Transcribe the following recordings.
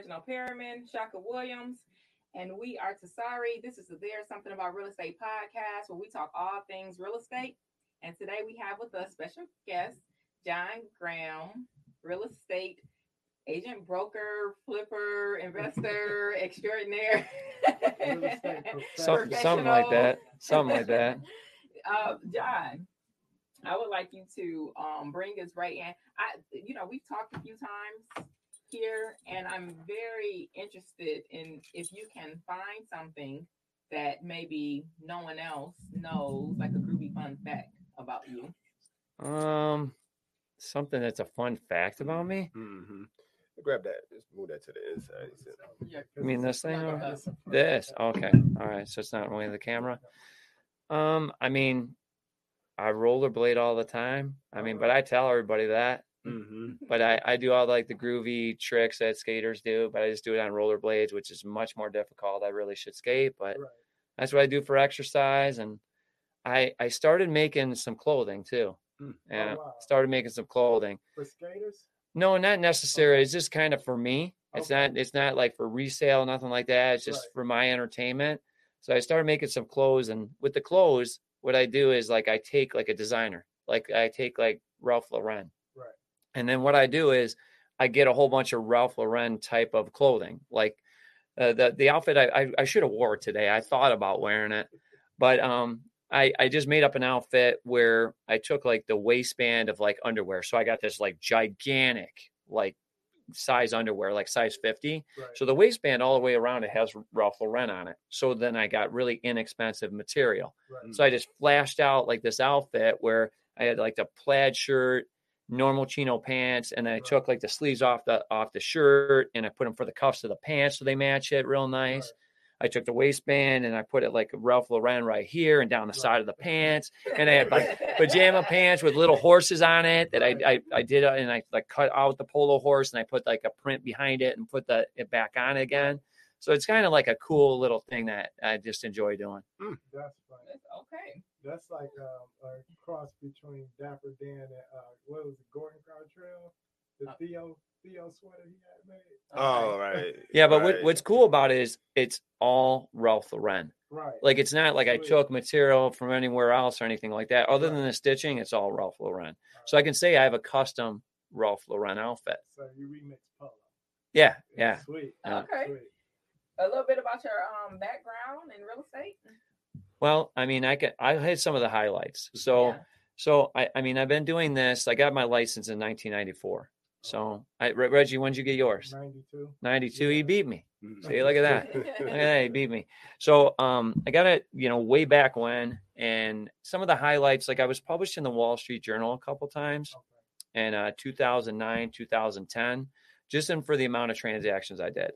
Reginald Perriman, Shaka Williams, and we are Tasari. This is the There's Something About Real Estate podcast where we talk all things real estate. And today we have with us special guest, John Graham, real estate agent, broker, flipper, investor extraordinaire. Some, something like that. Something like that. uh, John, I would like you to um, bring us right in. I, you know, we've talked a few times here, and I'm very interested in if you can find something that maybe no one else knows, like a groovy fun fact about you. Um, something that's a fun fact about me. Mm-hmm. Grab that. Just move that to the inside. Yeah, I mean this thing. No, no, or- This. Okay. All right. So it's not only the camera. Um, I mean, I rollerblade all the time. I mean, but I tell everybody that. Mm-hmm. But I, I do all like the groovy tricks that skaters do, but I just do it on rollerblades, which is much more difficult. I really should skate, but Right. that's what I do for exercise. And I I started making some clothing too. Mm. Yeah, wow. started making some clothing. For skaters? No, not necessarily. It's just kind of for me. It's Okay. not. It's not like for resale, nothing like that. It's just Right. for my entertainment. So I started making some clothes, and with the clothes, what I do is like I take like a designer, like I take like Ralph Lauren. And then what I do is I get a whole bunch of Ralph Lauren type of clothing. Like uh, the the outfit I I, I should have wore today. I thought about wearing it, but um I I just made up an outfit where I took like the waistband of like underwear. So I got this like gigantic like size underwear, like size 50. Right. So the waistband all the way around it has Ralph Lauren on it. So then I got really inexpensive material. right. So I just flashed out like this outfit where I had like the plaid shirt, normal chino pants, and I took like the sleeves off the off the shirt and I put them for the cuffs of the pants so they match it real nice. I took the waistband and I put it like Ralph Lauren right here and down the side of the pants, and I had like pajama pants with little horses on it that I I, I did uh, and I like cut out the polo horse and I put like a print behind it and put the it back on again. So it's kind of like a cool little thing that I just enjoy doing. That's funny. okay. That's like um, a cross between Dapper Dan and uh, what was it, Gordon Gartrell? The Uh, Theo Theo sweater he had made. Oh, right. Yeah, but what, what's cool about it is it's all Ralph Lauren. Right. Like it's not like I took material from anywhere else or anything like that. Other Right. than the stitching, it's all Ralph Lauren. So I can say I have a custom Ralph Lauren outfit. So you remix polo. Yeah, yeah. Sweet. Yeah. Okay. Sweet. A little bit about your um background in real estate. Well, I mean, I can I hit some of the highlights. So Yeah. so I I mean I've been doing this. I got my license in 1994. So I Reggie, when did you get yours? 92. 92. He beat me. Mhm. See, look at that. Look at that, he beat me. So um, I got it, you know, way back when, and some of the highlights, like I was published in the Wall Street Journal a couple times Okay. in uh, 2009, 2010, just in for the amount of transactions I did.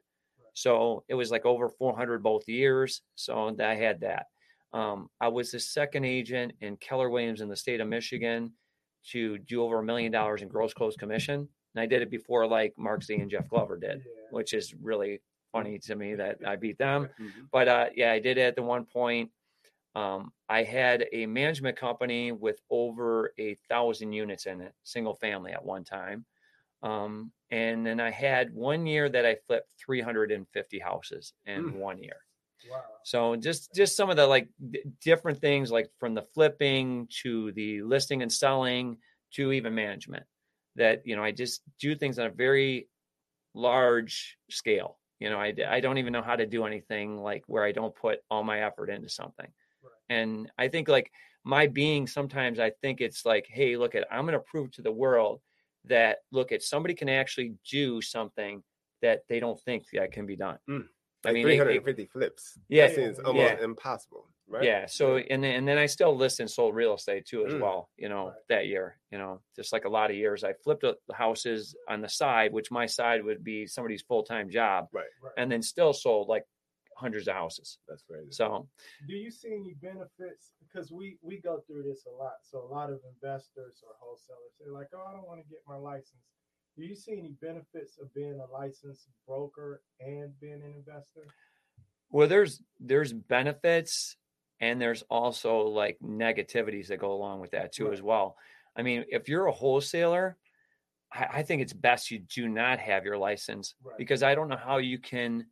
So it was like over 400 both years. So I had that. Um, I was the second agent in Keller Williams in the state of Michigan to do over a million dollars in gross close commission. And I did it before like Mark Z and Jeff Glover did, Yeah. which is really funny to me that I beat them Mhm. but uh, yeah, I did it at the one point. Um, I had a management company with over a thousand units in it, single family at one time. Um, and then I had one year that I flipped 350 houses in Mm. one year. Wow. So just just some of the like d- different things, like from the flipping to the listing and selling to even management. That you know, I just do things on a very large scale. You know, I I don't even know how to do anything like where I don't put all my effort into something. Right. And I think like my being sometimes I think it's like, hey, look at I'm going to prove to the world that look at somebody can actually do something that they don't think that can be done. Mm. I Like mean, it- it- 350 flips. Yeah, That seems almost yeah. impossible, right? yeah. So and then and then I still list and sold real estate too as Mm. well. You know Right. that year. You know, just like a lot of years, I flipped the houses on the side, which my side would be somebody's full time job, Right. Right. and then still sold like hundreds of houses. That's crazy. So Do you see any benefits? Because we we go through this a lot. So a lot of investors or wholesalers say like, "Oh, I don't want to get my license." Do you see any benefits of being a licensed broker and being an investor? well, there's there's benefits and there's also like negativities that go along with that too Right. as well. I mean, if you're a wholesaler, I, I think it's best you do not have your license Right. because I don't know how you can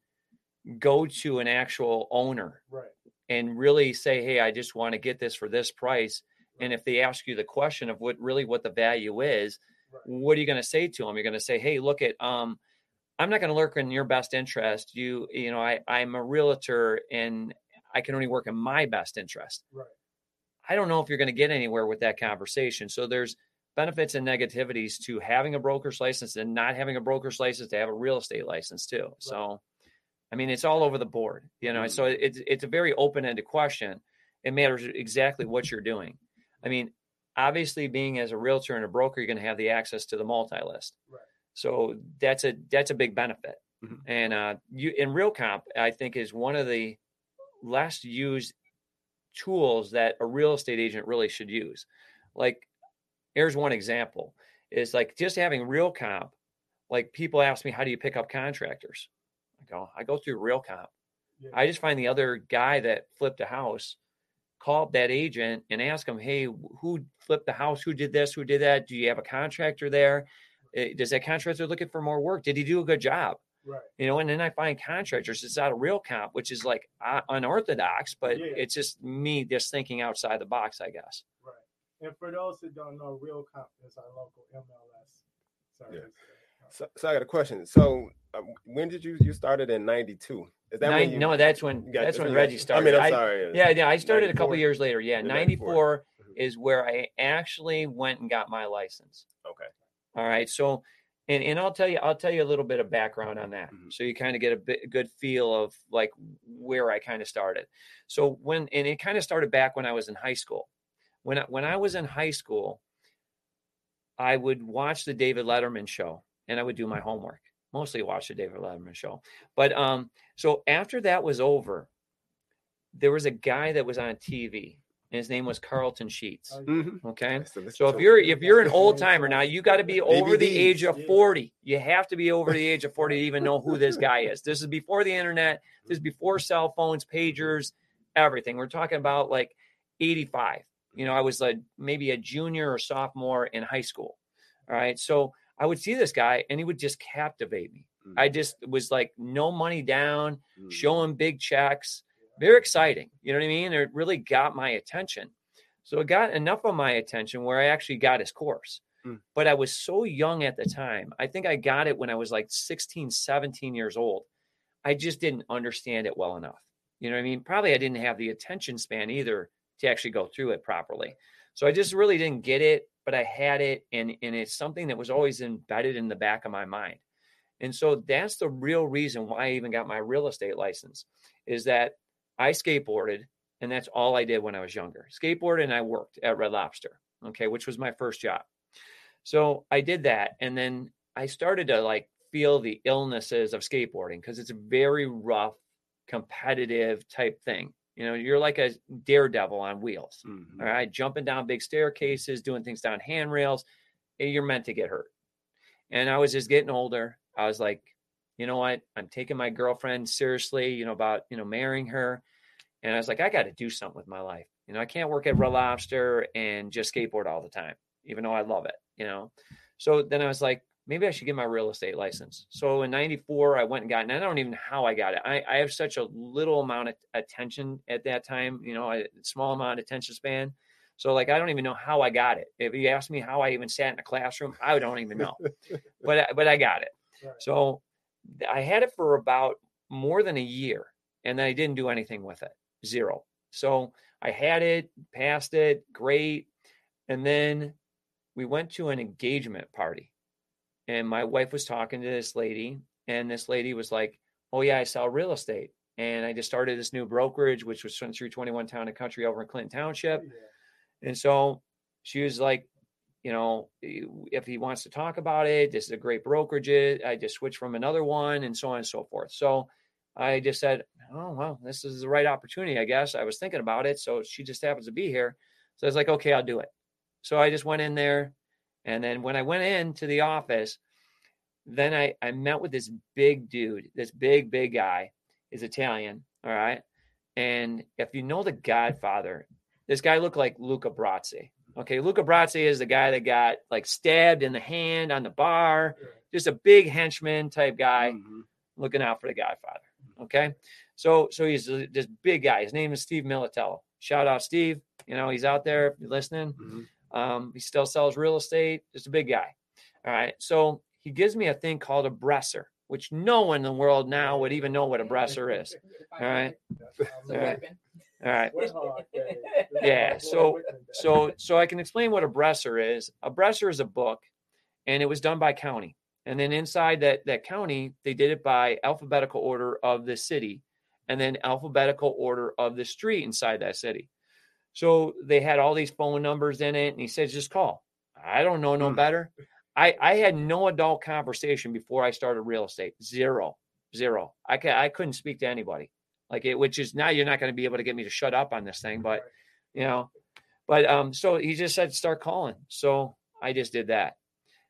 go to an actual owner Right. And really say, "Hey, I just want to get this for this price." And if they ask you the question of what really what the value is, Right. what are you going to say to them? You're going to say, "Hey, look at um, I'm not going to lurk in your best interest. You, you know, I I'm a realtor and I can only work in my best interest." Right. I don't know if you're going to get anywhere with that conversation. So there's benefits and negativities to having a broker's license and not having a broker's license to have a real estate license too. So, I mean, it's all over the board, you know. Mhm. So it's it's a very open ended question. It matters exactly what you're doing. I mean, obviously, being as a realtor and a broker, you're going to have the access to the multi list. Right. So that's a that's a big benefit. Mhm. And uh, you in Realcomp, I think is one of the less used tools that a real estate agent really should use. Like, here's one example: is like just having Realcomp. Like people ask me, how do you pick up contractors? I go, I go through Realcomp. Yeah. I just find the other guy that flipped a house, call up that agent and ask him, hey, who flipped the house? Who did this? Who did that? Do you have a contractor there? Eh, Does that contractor looking for more work? Did he do a good job? Right. You know, and then I find contractors. It's out of Realcomp, which is like uh, unorthodox, but Yeah. it's just me just thinking outside the box, I guess. Right. And for those that don't know, Real Comp is our local MLS service. So, so I got a question. So um, when did you you started in '92? Is that when Nine, you, no, that's when that's when Reggie started. I mean, I'm I- sorry. Yeah, yeah. I started a couple 94? years later. Yeah, 94 94. Mhm. is where I actually went and got my license. Okay. All right. So, and, and I'll tell you, I'll tell you a little bit of background on that. Mhm. So you kind of get a bit, a good feel of like where I kind of started. So when, and it kind of started back when I was in high school. When I, when I was in high school, I would watch the David Letterman show and I would do my homework. Mostly watch the David Letterman show. But um, so after that was over, there was a guy that was on TV, and his name was Carleton Sheets. Oh, Mhm. Okay. I still listen So if you're if you're an old timer now, you got to be over the age of 40. You have to be over the age of 40 to even know who this guy is. This is before the internet. This is before cell phones, pagers, everything. We're talking about like 85. You know, I was like maybe a junior or sophomore in high school. All right. So I would see this guy and he would just captivate me. Mhm. I just was like no money down, Mhm. showing big checks. Very exciting. You know what I mean? It really got my attention. So it got enough of my attention where I actually got his course. Mm. But I was so young at the time. I think I got it when I was like 16, 17 years old. I just didn't understand it well enough. You know what I mean? Probably I didn't have the attention span either to actually go through it properly. So I just really didn't get it, but I had it and and it's something that was always embedded in the back of my mind. And so that's the real reason why I even got my real estate license is that I skateboarded and that's all I did when I was younger. Skateboarded and I worked at Red Lobster, okay, which was my first job. So I did that and then I started to like feel the illnesses of skateboarding because it's a very rough, competitive type thing. You know, you're like a daredevil on wheels. Mhm. All right, jumping down big staircases, doing things down handrails, you're meant to get hurt. And I was just getting older. I was like, you know what? I'm taking my girlfriend seriously, you know, about, you know, marrying her. And I was like, I got to do something with my life. You know, I can't work at Red Lobster and just skateboard all the time, even though I love it, you know. So then I was like, maybe I should get my real estate license. So in 94, I went and got. And I don't even know how I got it. I, I have such a little amount of attention at that time, you know, a small amount of attention span. So like I don't even know how I got it. If you ask me how I even sat in a classroom, I don't even know. but I- but I got it. Right. So I had it for about more than a year, and then I didn't do anything with it. Zero. So I had it, passed it, great, and then we went to an engagement party, and my wife was talking to this lady, and this lady was like, "Oh yeah, I sell real estate." And I just started this new brokerage, which was through 21 Town and Country over in Clinton Township. Oh, yeah. And so she was like, you know, if he wants to talk about it, this is a great brokerage. I just switched from another one and so on and so forth. So I just said, oh, well, this is the right opportunity, I guess. I was thinking about it. So she just happens to be here. So I was like, okay, I'll do it. So I just went in there. And then when I went into the office, then I, I met with this big dude, this big, big guy. He's Italian. All right. And if you know the Godfather, this guy looked like Luca Brasi. Okay, Luca Brasi is the guy that got like stabbed in the hand on the bar, just a big henchman type guy Mhm. looking out for the Godfather. Okay, so so he's this big guy. His name is Steve Militello. Shout out Steve. You know he's out there if you're listening. Mhm. Um, he still sells real estate. Just a big guy. All right. So he gives me a thing called a bresser, which no one in the world now would even know what a bresser is. All right. That's- It's I'm a All right. All right. Yeah. Yeah, so- So so I can explain what a bresser is. A bresser is a book, and it was done by county. And then inside that that county, they did it by alphabetical order of the city, and then alphabetical order of the street inside that city. So they had all these phone numbers in it, and he says, "Just call." I don't know no Hmm. better. I I had no adult conversation before I started real estate. Zero, zero. I ca- I couldn't speak to anybody. Like it, which is now you're not going to be able to get me to shut up on this thing, but you know but um so he just said start calling so i just did that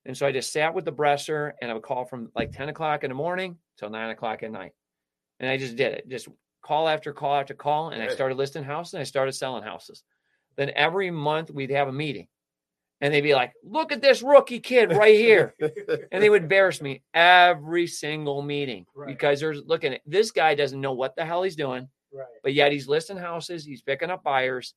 and so i just sat with the bresser and i would call from like 10 o'clock in the morning till 9 o'clock at night and i just did it just call after call after call and i started listing houses and i started selling houses then every month we'd have a meeting and they'd be like look at this rookie kid right here and they would embarrass me every single meeting Right. because there's looking at this guy doesn't know what the hell he's doing Right. but yet he's listing houses, he's picking up buyers.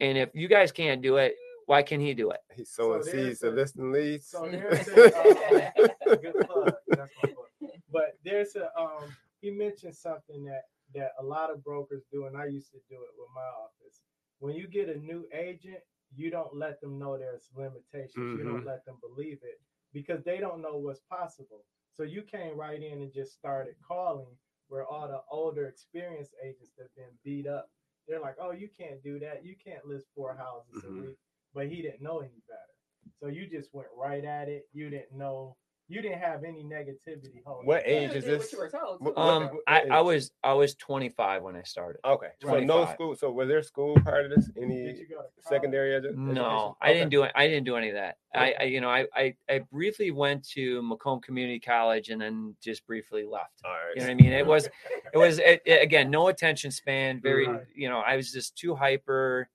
And if you guys can't do it, why can he do it? He's sowing So there's seeds to a- listing leads. So there's a, uh, good plug. That's my plug. But there's a um he mentioned something that that a lot of brokers do, and I used to do it with my office. When you get a new agent, you don't let them know there's limitations. You don't Mhm. let them believe it because they don't know what's possible. So you came right in and just started calling where all the older experienced agents that have been beat up. They're like, oh, you can't do that. You can't list four houses Mhm. a week. But he didn't know any better. So you just went right at it. You didn't know. You didn't have any negativity. holding What age is this? What you were told. What- Um, what I, I was I was 25 when I started. Okay, so no school. So was there school part of this? Did Any you go to secondary education? No, I didn't do it. I didn't do any of that. I, I you know, I, I I briefly went to Macomb Community College and then just briefly left. All right. You know what I mean? It was it was it, it- again no attention span. Very Right. you know, I was just too hyper.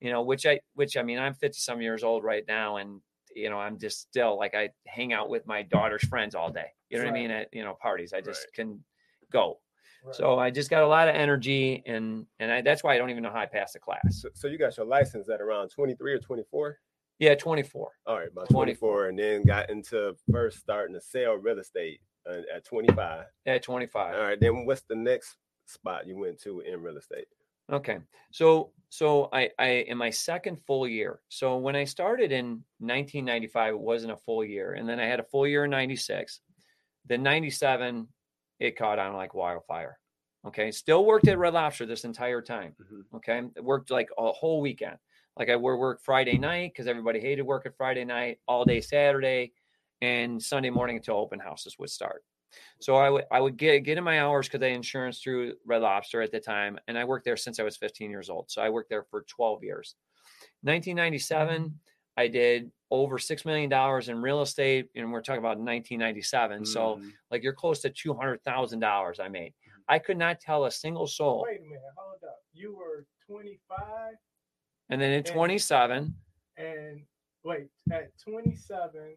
You know, which I which I mean, I'm 50 some years old right now, and you know, I'm just still like I hang out with my daughter's friends all day. You know what I mean? At you know parties, I just Right. can go. Right. So I just got a lot of energy, and and I, that's why I don't even know how I passed the class. So, so you got your license at around 23 or 24? Yeah, 24. All right, about 24. 24, and then got into first starting to sell real estate uh, at 25. At 25. All right, then what's the next spot you went to in real estate? Okay. So so I I in my second full year. So when I started in 1995 it wasn't a full year and then I had a full year in 96. Then 97 it caught on like wildfire. Okay? Still worked at Red Lobster this entire time. Mhm. Okay? Worked like a whole weekend. Like I wor- worked Friday night cuz everybody hated working Friday night, all day Saturday and Sunday morning until open houses would start. So I would I would get get in my hours because I had insurance through Red Lobster at the time, and I worked there since I was 15 years old. So I worked there for 12 years. 1997, I did over six million dollars in real estate, and we're talking about 1997. So Mhm. like you're close to two hundred thousand dollars I made. I could not tell a single soul. Wait a minute. Hold up. You were 25 And then in 27, and wait at 27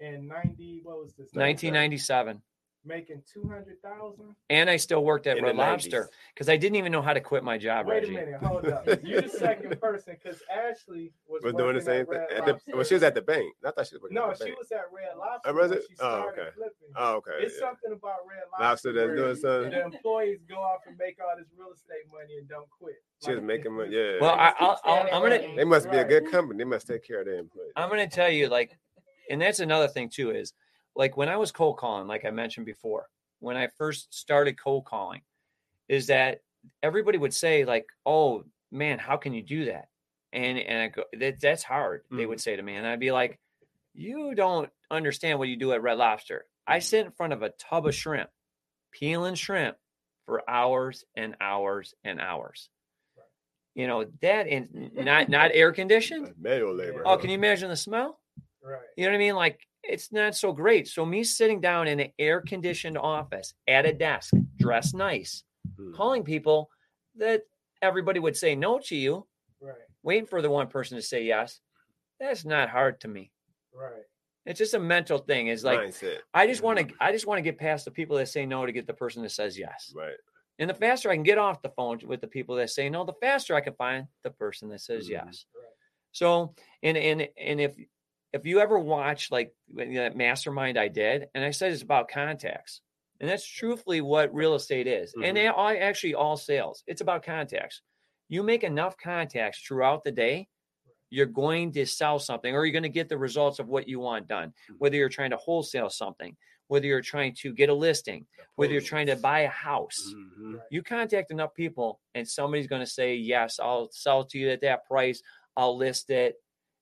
and 90. What was this? 1997, Making 200,000. and I still worked at In Red Lobster because I didn't even know how to quit my job. Wait Reggie. a minute. Hold up. You're the second person because Ashley was, Was doing the same thing. Red At the, well, she was at the bank. I thought she was working No, at the she bank. was at Red oh, Lobster. Oh, was it? She Oh, okay. flipping. Oh, okay. It's yeah. something about Red Lobster. Lobster that's where doing something. The employees go off and make all this real estate money and don't quit. She was making money, yeah. Well, I, I'll, I'll, I'm gonna They must be a good company. They must take care of their employees. I'm going to tell you, like, and that's another thing too is like when I was cold calling, like I mentioned before, when I first started cold calling, is that everybody would say like, "Oh man, how can you do that?" And and I go, that, "That's hard." They would mm-hmm. say to me, and I'd be like, "You don't understand what you do at Red Lobster. I mm-hmm. sit in front of a tub of shrimp, peeling shrimp for hours and hours and hours." You know that, and not not air conditioned. Manual labor. Oh, can you imagine the smell? Right. You know what I mean? Like it's not so great. So me sitting down in an air conditioned office at a desk, dressed nice, Hmm. calling people that everybody would say no to you. Right. waiting for the one person to say yes. That's not hard to me. Right. It's just a mental thing. It's like mindset. I just want to I just want to get past the people that say no to get the person that says yes. Right. And the faster I can get off the phone with the people that say no, the faster I can find the person that says Mhm. yes. Right. So and and and if if you ever watch like when- that mastermind I did, and I said it's about contacts, and that's truthfully what real estate is, and Mhm. they all actually all sales. It's about contacts. You make enough contacts throughout the day, you're going to sell something, or you're going to get the results of what you want done. Mhm. Whether you're trying to wholesale something, whether you're trying to get a listing, whether you're trying to buy a house Mhm. You contact enough people and somebody's going to say yes i'll sell it to you at that price i'll list it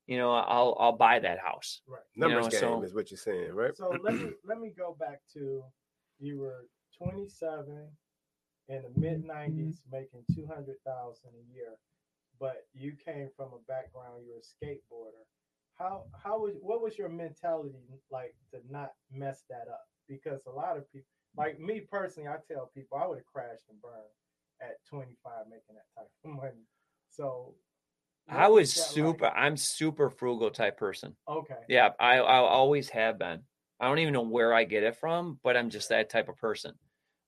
you know i'll i'll buy that house Right. Numbers know, game so- is what you're saying, right? So let me let me go back to you were 27 in the mid 90s making 200,000 a year, but you came from a background you were a skateboarder. How how was what was your mentality like to not mess that up? Because a lot of people, like me personally, I tell people I would have crashed and burned at 25 making that type of money. So i was that like? super i'm super frugal type person. Okay. yeah i i always have been. I don't even know where i get it from but i'm just that type of person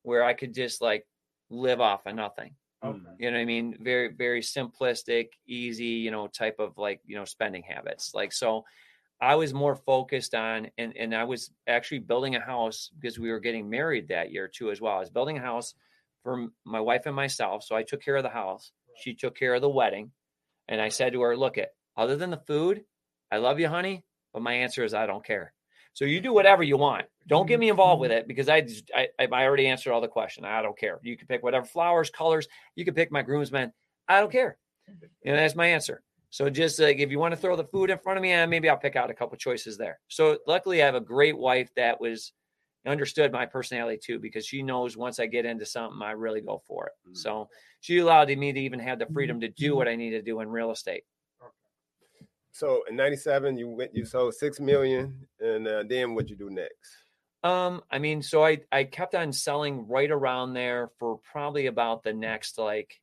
where i could just like live off of nothing. Okay. you know what i mean? Very very simplistic easy you know type of like you know spending habits. Like so i was more focused on and and i was actually building a house because we were getting married that year too as well. I was building a house for my wife and myself so i took care of the house. She took care of the wedding and i said to her look it other than the food i love you honey but my answer is i don't care so you do whatever you want. Don't get me involved with it because I, I I already answered all the question. I don't care. You can pick whatever flowers, colors. You can pick my groomsmen. I don't care. And that's my answer. So just like if you want to throw the food in front of me, uh, maybe I'll pick out a couple choices there. So luckily, I have a great wife that was understood my personality too because she knows once I get into something, I really go for it. Mhm. So she allowed me to even have the freedom to do what I need to do in real estate. So in '97, you went, you sold six million, and uh, then what you do next? Um, I mean, so I I kept on selling right around there for probably about the next like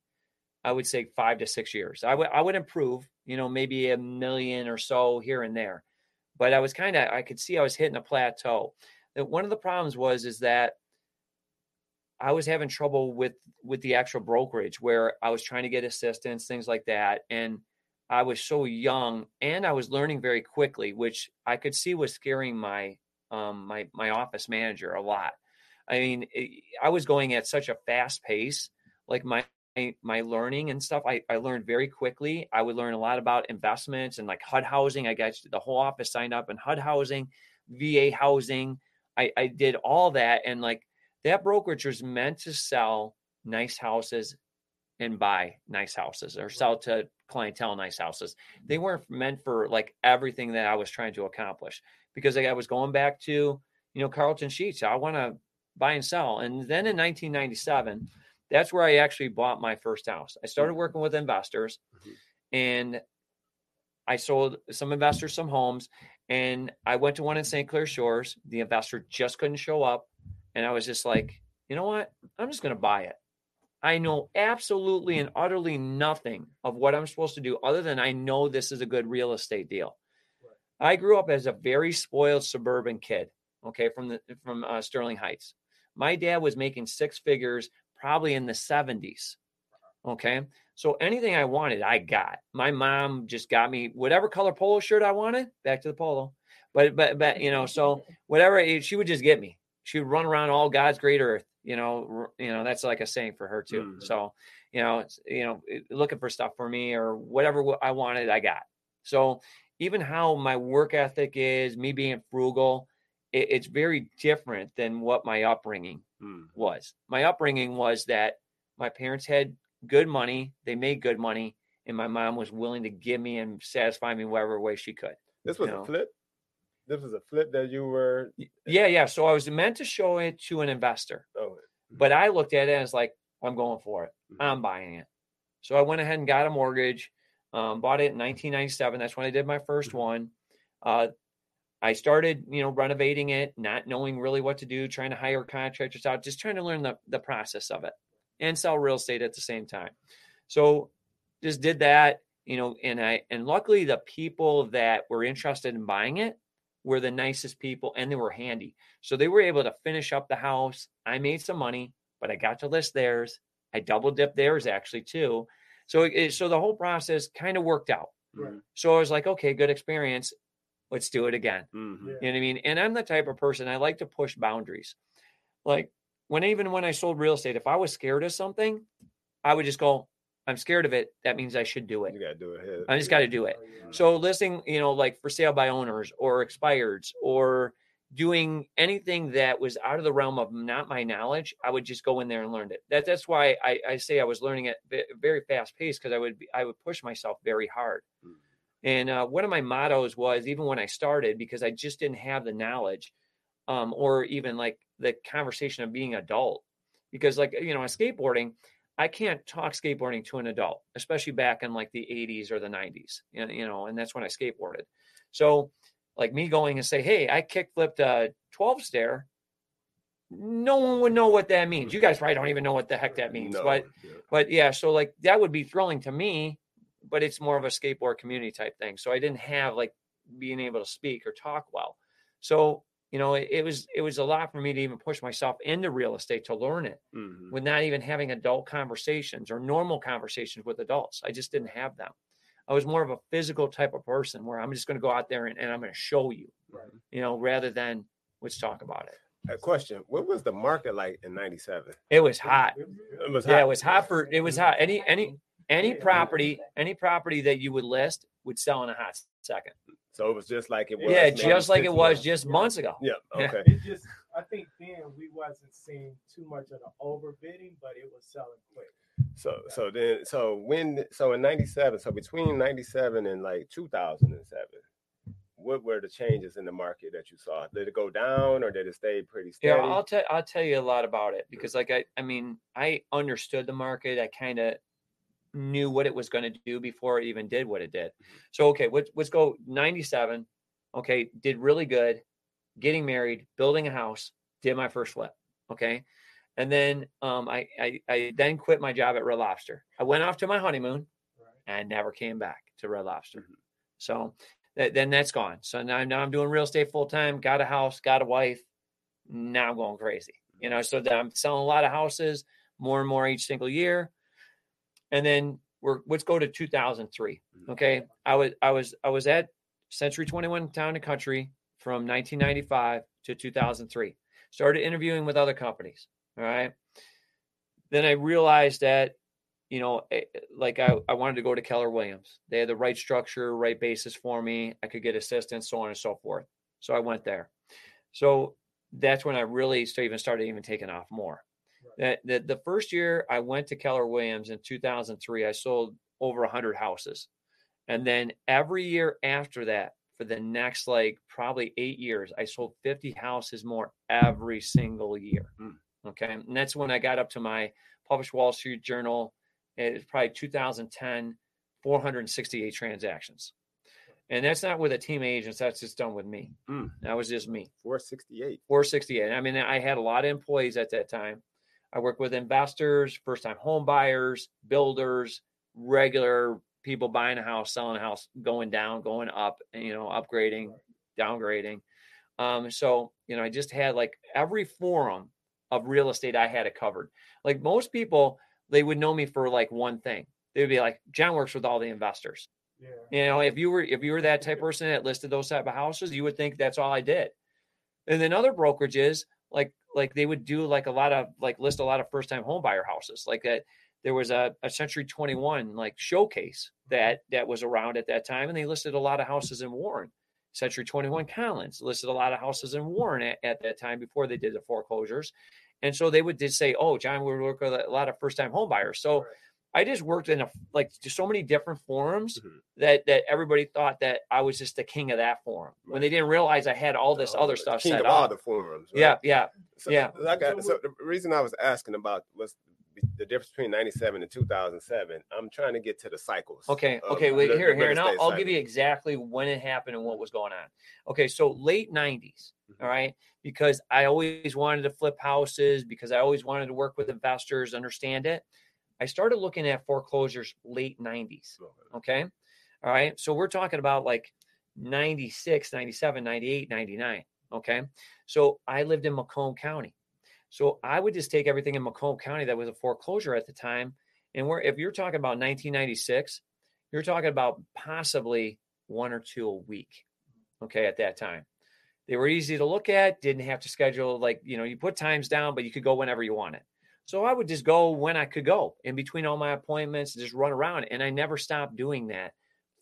I would say five to six years. I would I would improve, you know, maybe a million or so here and there, but I was kind of I could see I was hitting a plateau. That one of the problems was is that I was having trouble with with the actual brokerage where I was trying to get assistance, things like that, and I was so young and I was learning very quickly, which I could see was scaring my um, my my office manager a lot. I mean, it, I was going at such a fast pace, like my my learning and stuff. I, I learned very quickly. I would learn a lot about investments and like HUD housing. I got the whole office signed up in HUD housing, VA housing. I, I did all that, and like that brokerage was meant to sell nice houses and buy nice houses or sell to clientele nice houses. They weren't meant for like everything that I was trying to accomplish because like, I was going back to, you know, Carleton Sheets. I want to buy and sell. And then in 1997, that's where I actually bought my first house. I started working with investors Mhm. and I sold some investors some homes and I went to one in St. Clair Shores. The investor just couldn't show up. And I was just like, you know what? I'm just going to buy it. I know absolutely and utterly nothing of what I'm supposed to do other than I know this is a good real estate deal. Right. I grew up as a very spoiled suburban kid, okay, from the from uh, Sterling Heights. My dad was making six figures probably in the 70s. Okay? So anything I wanted, I got. My mom just got me whatever color polo shirt I wanted, back to the polo. But but but you know, so whatever she would just get me. She would run around all God's great earth. You know, you know that's like a saying for her too. Mhm. So, you know, you know, looking for stuff for me or whatever I wanted, I got. So even how my work ethic is, me being frugal, it, it's very different than what my upbringing Hmm. was. My upbringing was that my parents had good money, they made good money, and my mom was willing to give me and satisfy me whatever way she could. This was You know. a flip. This was a flip that you were. Yeah, yeah. So I was meant to show it to an investor, Oh, but I looked at it as like, I'm going for it. mhm. I'm buying it. So I went ahead and got a mortgage, um, bought it in 1997. That's when I did my 1st Mhm. one. Uh, I started, you know, renovating it, not knowing really what to do, trying to hire contractors out, just trying to learn the, the process of it and sell real estate at the same time. So just did that. you know, and I and luckily the people that were interested in buying it were the nicest people and they were handy. So they were able to finish up the house. I made some money, but I got to list theirs. I double dipped theirs actually too. So it, so the whole process kind of worked out. Right. So I was like, okay, good experience. Let's do it again. Mhm. Yeah. You know what I mean? And I'm the type of person I like to push boundaries. Like when even when I sold real estate, if I was scared of something, I would just go, I'm scared of it. That means I should do it. You gotta do it. I just got to do it. So listing, you know, like for sale by owners or expireds or doing anything that was out of the realm of not my knowledge, I would just go in there and learn it. That that's why I, I say I was learning at ve- very fast pace because I would be, I would push myself very hard. Mm. And uh, one of my mottos was even when I started because I just didn't have the knowledge, um, or even like the conversation of being adult. Because like you know, on skateboarding, I can't talk skateboarding to an adult, especially back in like the 80s or the 90s, you know, you know, and that's when I skateboarded. So, like me going and say, "Hey, I kick flipped a 12 stair," no one would know what that means. You guys probably don't even know what the heck that means, No, but yeah. but yeah, so like that would be thrilling to me, but it's more of a skateboard community type thing. So I didn't have like being able to speak or talk well. So you know, it, it was it was a lot for me to even push myself into real estate to learn it Mhm. with not even having adult conversations or normal conversations with adults. I just didn't have them. I was more of a physical type of person where I'm just going to go out there and, and I'm going to show you, Right. you know, rather than let's talk about it. A question: What was the market like in '97? It was hot. It was Yeah, it was hot for it was hot. Any any any property, any property that you would list would sell in a hot second. So it was just like it was. Yeah, just like it was months. just months ago. Yeah. Yeah. Okay. It just, I think then we wasn't seeing too much of the overbidding, but it was selling quick. So so then so when so in '97 so between '97 and like 2007, what were the changes in the market that you saw? Did it go down or did it stay pretty steady? Yeah, I'll tell I'll tell you a lot about it because like I I mean I understood the market. I kind of knew what it was going to do before it even did what it did. So okay, let's let's go 97. Okay, did really good. Getting married, building a house, did my first flip. Okay. And then um I I, I then quit my job at Red Lobster. I went off to my honeymoon Right. and never came back to Red Lobster. Mhm. So that, then that's gone. So now, now I'm doing real estate full time, got a house, got a wife. Now I'm going crazy. You know, so that I'm selling a lot of houses, more and more each single year. And then we're let's go to 2003. Mhm. Okay. I was I was I was at Century 21 Town and Country from 1995 to 2003. Started interviewing with other companies. All right. Then I realized that you know, eh, like I, I wanted to go to Keller Williams. They had the right structure, right basis for me. I could get assistance, so on and so forth. So I went there. So that's when I really even started even taking off more. That the, the first year I went to Keller Williams in 2003, I sold over 100 houses. And then every year after that, for the next like probably eight years, I sold 50 houses more every single year. Mm. Okay. And that's when I got up to my published Wall Street Journal. It's probably 2010, 468 transactions. And that's not with a team of agents. That's just done with me. Mm. That was just me. 468. 468. I mean, I had a lot of employees at that time. I work with investors, first time home buyers, builders, regular people buying a house, selling a house, going down, going up, you know, upgrading, downgrading. Um, so, you know, I just had like every forum of real estate I had it covered. Like most people, they would know me for like one thing. They would be like, John works with all the investors. Yeah. You know, if you were if you were that type of person that listed those type of houses, you would think that's all I did. And then other brokerages, like like they would do like a lot of like list a lot of first time homebuyer houses. Like that there was a, a Century 21 like showcase that that was around at that time, and they listed a lot of houses in Warren. Century 21 Collins listed a lot of houses in Warren at, at that time before they did the foreclosures. And so they would just say, Oh, John, we work with a lot of first time homebuyers. So Right. I just worked in a like just so many different forums Mhm. that that everybody thought that I was just the king of that forum when they didn't realize I had all this Oh, other stuff King set of all the forums. right? Yeah, yeah. So, Yeah. Like I, So so the reason I was asking about was the difference between 97 and 2007. I'm trying to get to the cycles. Okay, okay. Wait, the here, real here, and I'll, estate I'll give you exactly when it happened and what was going on. Okay, so late '90s. All right, because I always wanted to flip houses because I always wanted to work with investors, understand it. I started looking at foreclosures late 90s. Okay. All right. So we're talking about like 96, 97, 98, 99. Okay. So I lived in Macomb County. So I would just take everything in Macomb County that was a foreclosure at the time. And where if you're talking about 1996, you're talking about possibly one or two a week. Okay. At that time. They were easy to look at, didn't have to schedule like, you know, you put times down, but you could go whenever you wanted. So I would just go when I could go in between all my appointments, just run around. And I never stopped doing that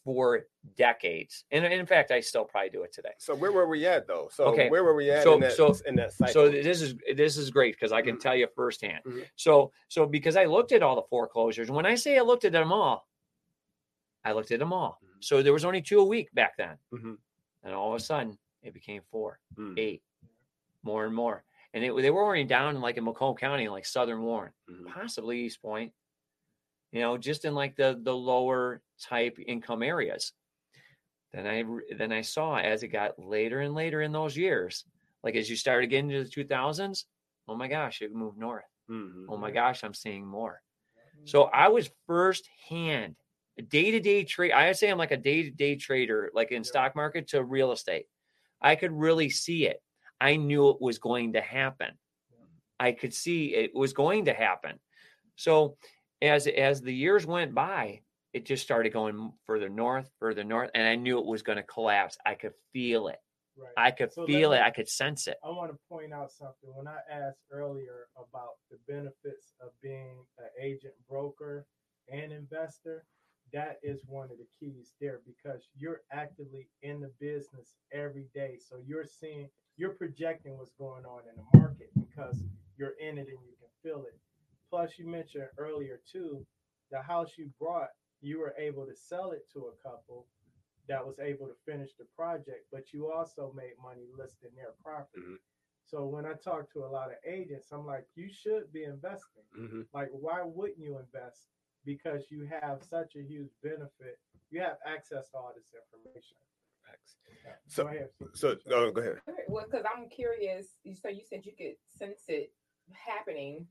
for decades. And, and in fact, I still probably do it today. So where were we at though? So Okay. where were we at So- in that so- in that cycle? So this is this is great because I can Mhm. tell you firsthand. Mhm. So so because I looked at all the foreclosures, when I say I looked at them all, I looked at them all. Mhm. So there was only two a week back then, Mhm. and all of a sudden it became four, Mm. eight, more and more. And it, they were already down in like in Macomb County, like Southern Warren, Mhm. possibly Eastpointe. You know, just in like the the lower type income areas. Then I then I saw as it got later and later in those years, like as you started getting into the 2000s, oh my gosh, it moved north. Mhm. Oh my gosh, I'm seeing more. So I was firsthand a day to day trade. I say I'm like a day to day trader, like in stock market to real estate. I could really see it. I knew it was going to happen. I could see it was going to happen. So as as the years went by, it just started going further north, further north, and I knew it was going to collapse. I could feel it. Right. I could So feel me- it. I could sense it. I want to point out something. When I asked earlier about the benefits of being an agent, broker, and investor, that is one of the keys there because you're actively in the business every day. So you're seeing, you're projecting what's going on in the market because you're in it and you can feel it. Plus, you mentioned earlier too, the house you brought, you were able to sell it to a couple that was able to finish the project, but you also made money listing their property. Mhm. So when I talk to a lot of agents, I'm like, you should be investing. Mhm. Like, why wouldn't you invest? Because you have such a huge benefit. You have access to all this information. Facts. Yeah. So- Go ahead. So no, go ahead. Well, because I'm curious. you- So you said you could sense it happening.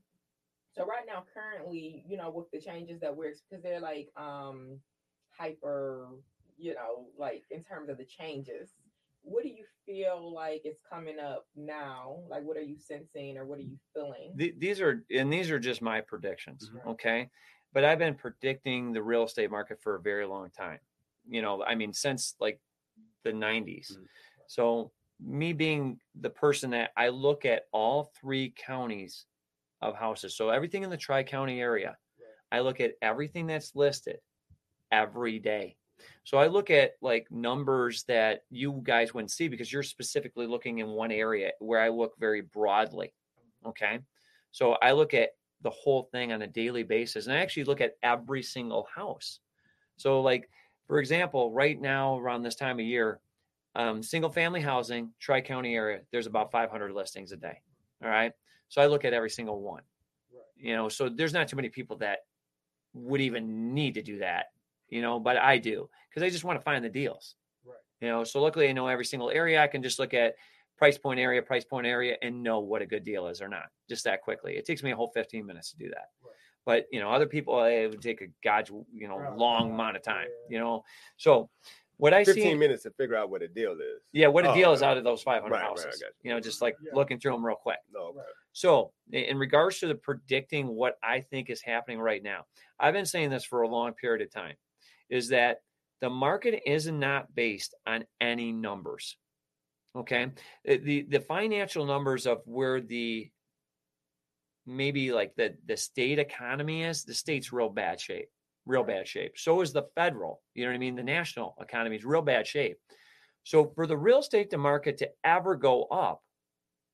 So right now, currently, you know, with the changes that we're because they're like um hyper, you know, like in terms of the changes. What do you feel like is coming up now? Like, what are you sensing or what are you feeling? Th- these are and these are just my predictions Mhm. okay but i've been predicting the real estate market for a very long time you know i mean since like the 90s Mhm. so me being the person that i look at all three counties of houses so everything in the tri-county area i look at everything that's listed every day. So i look at like numbers that you guys wouldn't see because you're specifically looking in one area where i look very broadly okay? So I look at the whole thing on a daily basis and I actually look at every single house. So, like, for example, right now around this time of year, um, single family housing, Tri County area, there's about 500 listings a day. All right. So I look at every single one, Right. you know, so there's not too many people that would even need to do that, you know, but I do because I just want to find the deals. Right. You know, so luckily I know every single area. I can just look at price point area, price point area, and know what a good deal is or not just that quickly. It takes me a whole 15 minutes to do that. Right. But you know, other people eh, it would take a god's you know Right. long amount of time. Yeah. You know, so what I Fifteen see, minutes to figure out what a deal is. yeah, what a Oh, deal is out of those 500 Right, right, houses. got you know, just like Yeah. looking through them real quick. No. Right. So, in regards to the predicting what I think is happening right now, I've been saying this for a long period of time is that the market is not based on any numbers. Okay. The, the, the financial numbers of where the maybe like the, the state economy is, the state's real bad shape, real bad shape. So is the federal, you know what I mean? The national economy is real bad shape. So for the real estate to market to ever go up,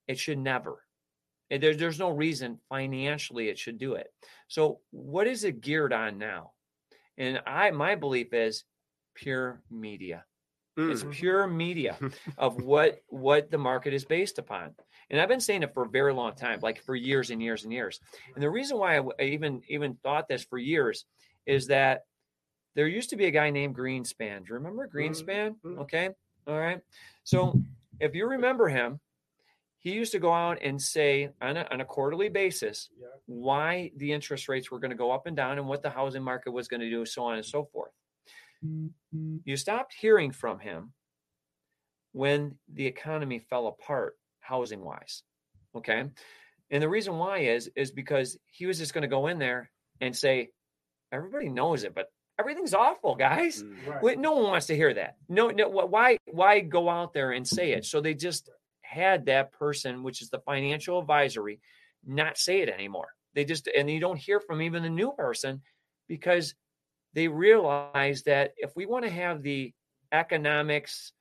it should never. And there, there's no reason financially it should do it. So what is it geared on now? And I my belief is pure media. It's Mm. pure media of what what the market is based upon. And I've been saying it for a very long time, like for years and years and years. And the reason why I even even thought this for years is that there used to be a guy named Greenspan. Do you remember Greenspan? mhm. Okay. All right. So if you remember him, he used to go out and say on a, on a quarterly basis why the interest rates were going to go up and down and what the housing market was going to do, so on and so forth. You stopped hearing from him when the economy fell apart housing wise. Okay. And the reason why is is because he was just going to go in there and say, everybody knows it, but everything's awful, guys. Mm. Right. No one wants to hear that. No, no. Why? Why go out there and say it? So they just had that person, which is the financial advisory, not say it anymore. They just and you don't hear from even the new person because they realize that if we want to have the economics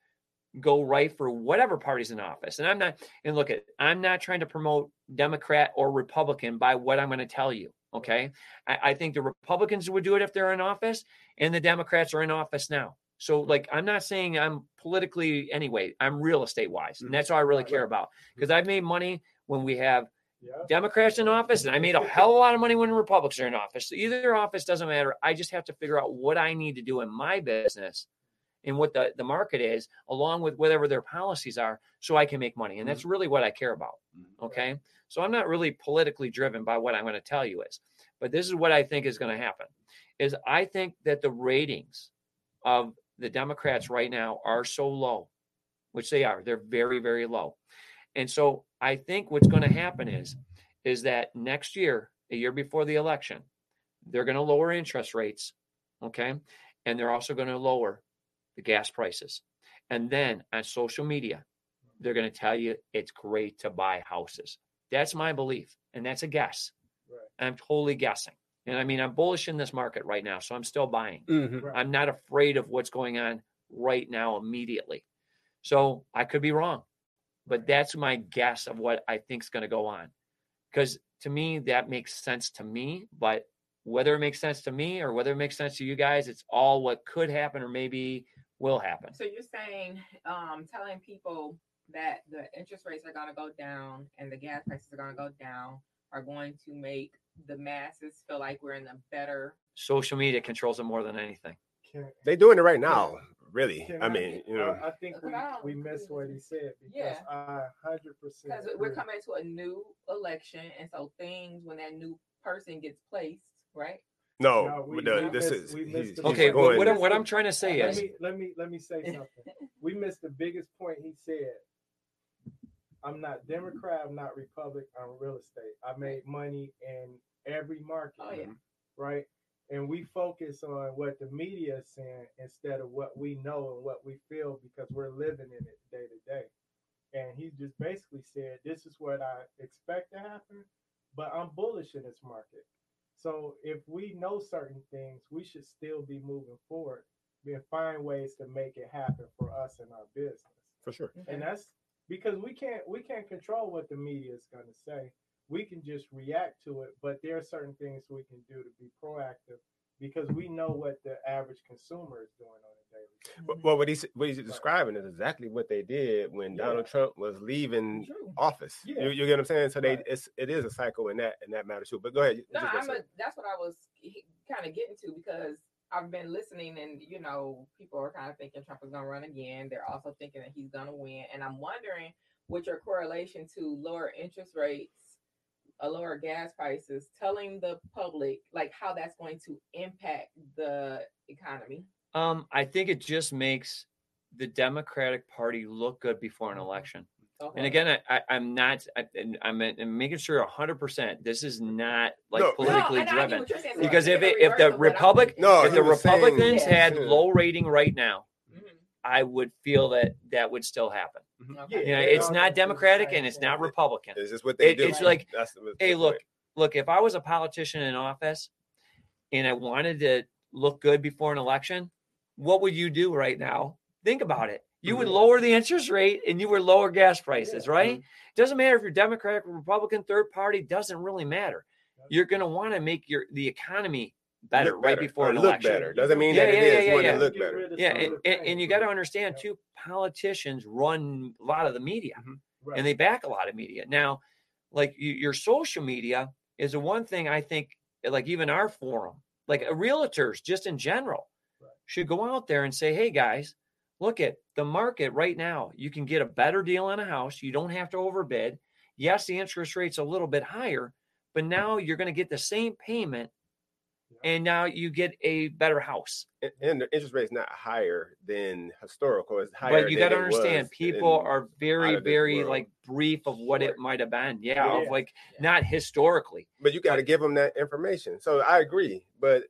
go right for whatever party's in office, and I'm not and look at I'm not trying to promote Democrat or Republican by what I'm going to tell you. Okay. I, I think the Republicans would do it if they're in office, and the Democrats are in office now. So, like, I'm not saying I'm politically anyway. I'm real estate wise, and mm-hmm. that's all I really care about mm-hmm. because I've made money when we have Yeah. Democrats in office, and I made a hell of a lot of money when Republicans are in office. So either office doesn't matter. I just have to figure out what I need to do in my business and what the, the market is, along with whatever their policies are, so I can make money. And that's mm-hmm. really what I care about. Mm-hmm. Okay. So I'm not really politically driven by what I'm going to tell you is, but this is what I think is going to happen is I think that the ratings of the Democrats right now are so low, which they are. They're very, very low. And so I think what's going to happen is, is that next year, a year before the election, they're going to lower interest rates. Okay. And they're also going to lower the gas prices. And then on social media, they're going to tell you it's great to buy houses. That's my belief. And that's a guess. Right. I'm totally guessing. And I mean, I'm bullish in this market right now. So I'm still buying. Mhm. Right. I'm not afraid of what's going on right now immediately. So I could be wrong, but that's my guess of what I think is going to go on. Because to me, that makes sense to me. But whether it makes sense to me or whether it makes sense to you guys, it's all what could happen or maybe will happen. So you're saying, um, telling people that the interest rates are going to go down and the gas prices are going to go down are going to make the masses feel like we're in a better. Social media controls it more than anything. Can, They doing it right now, really. can I mean, you know, I, I think we, Because I don't we agree missed what he said because Yeah. I hundred percent. Because we're coming to a new election, and so things when that new person gets placed, right? No, No, we- the, this missed- is missed Okay, point. what, I'm, what I'm trying to say Let is me let me let me say something. we missed the biggest point he said. I'm not Democrat, I'm not Republic, I'm real estate. I made money in every market. Oh, yeah. Right? And we focus on what the media is saying instead of what we know and what we feel because we're living in it day to day. And he just basically said, This is what I expect to happen, but I'm bullish in this market. So if we know certain things, we should still be moving forward and find ways to make it happen for us and our business. for sure. And that's because we can't we can't control what the media is going to say. We can just react to it, but there are certain things we can do to be proactive because we know what the average consumer is doing on a daily basis. Well, mm-hmm. well, what he's what he's describing is exactly what they did when Yeah. Donald Trump was leaving True. office. Yeah. You, you get what I'm saying? So they Right. it's it is a cycle in that in that matter too. But go ahead. No, I'm a, that's what I was kind of getting to because I've been listening, and you know, people are kind of thinking Trump is going to run again. They're also thinking that he's going to win, and I'm wondering what your correlation to lower interest rates, a lower gas prices, telling the public like how that's going to impact the economy. Um, I think it just makes the Democratic Party look good before an election. Okay. And again, I, I, I'm not. I, I'm, I'm making sure 100. percent This is not like No. politically and I get driven. saying, Because if it, if the of Republic. No, if the was saying- Republicans had Yeah. low rating right now, Mhm. I would feel that that would still happen. Okay. You know, it's not gonna do the Democratic and it's not Republican. It's just what they It- do. it's like, That's the, Hey, look, point. look. If I was a politician in office and I wanted to look good before an election, what would you do right now? Think about it. You would Mhm. lower the interest rate and you would lower gas prices, Yeah. right? Doesn't matter if you're Democratic or Republican, third party, doesn't really matter. You're going to want to make your the economy better Look right before or an look election. better. Doesn't mean Yeah, that yeah, it is. yeah, You want yeah. look better. Yeah, and, and, and you got to understand yeah, too, politicians run a lot of the media right. and they back a lot of media. Now, like you, your social media is the one thing I think, like even our forum, like realtors just in general, Right. Should go out there and say, "Hey guys, look at the market right now. You can get a better deal on a house. You don't have to overbid. Yes, the interest rate's a little bit higher, but now you're going to get the same payment and now you get a better house. And- And the interest rate is not higher than historical. It's higher. But you got to understand, people are very, very world. like brief of what Short. it might have been. Yeah, of Yeah. like Yeah. not historically. But you got to give them that information. So I agree. But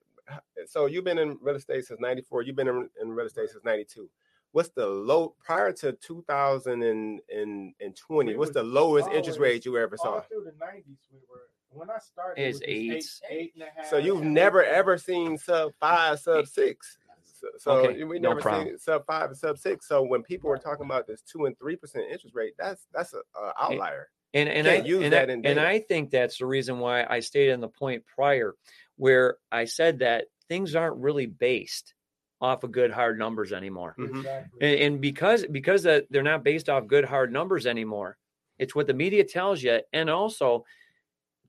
so you've been in real estate since '94. You've been in, in real estate since '92. What's the low prior to 2020? We What's the lowest interest rate you ever saw? All through the nineties, we were when I started. Is it was just eight. eight, eight and a half. So you've eight. never ever seen sub five, sub six. So, so Okay, we no never problem. seen sub five and sub six. So when people were talking about this two and three percent interest rate, that's that's a, a eh, outlier. And and I use and, that I, in and. I think that's the reason why I stayed on the point prior, where I said that things aren't really based off of good hard numbers anymore. Mhm. Exactly. And, and because because they're not based off good hard numbers anymore, it's what the media tells you. And also,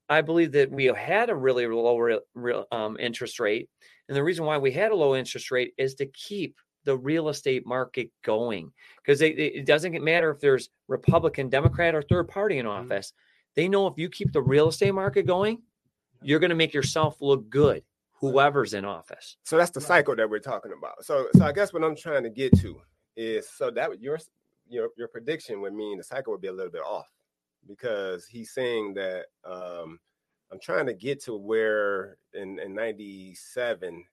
I believe that we had a really low real, real, um, interest rate, and the reason why we had a low interest rate is to keep the real estate market going because it, it doesn't matter if there's Republican, Democrat, or third party in Mhm. office. They know if you keep the real estate market going, you're going to make yourself look good, whoever's in office. So that's the cycle that we're talking about. So so I guess what I'm trying to get to is so that your your your prediction would mean the cycle would be a little bit off because he's saying that um I'm trying to get to where in in 97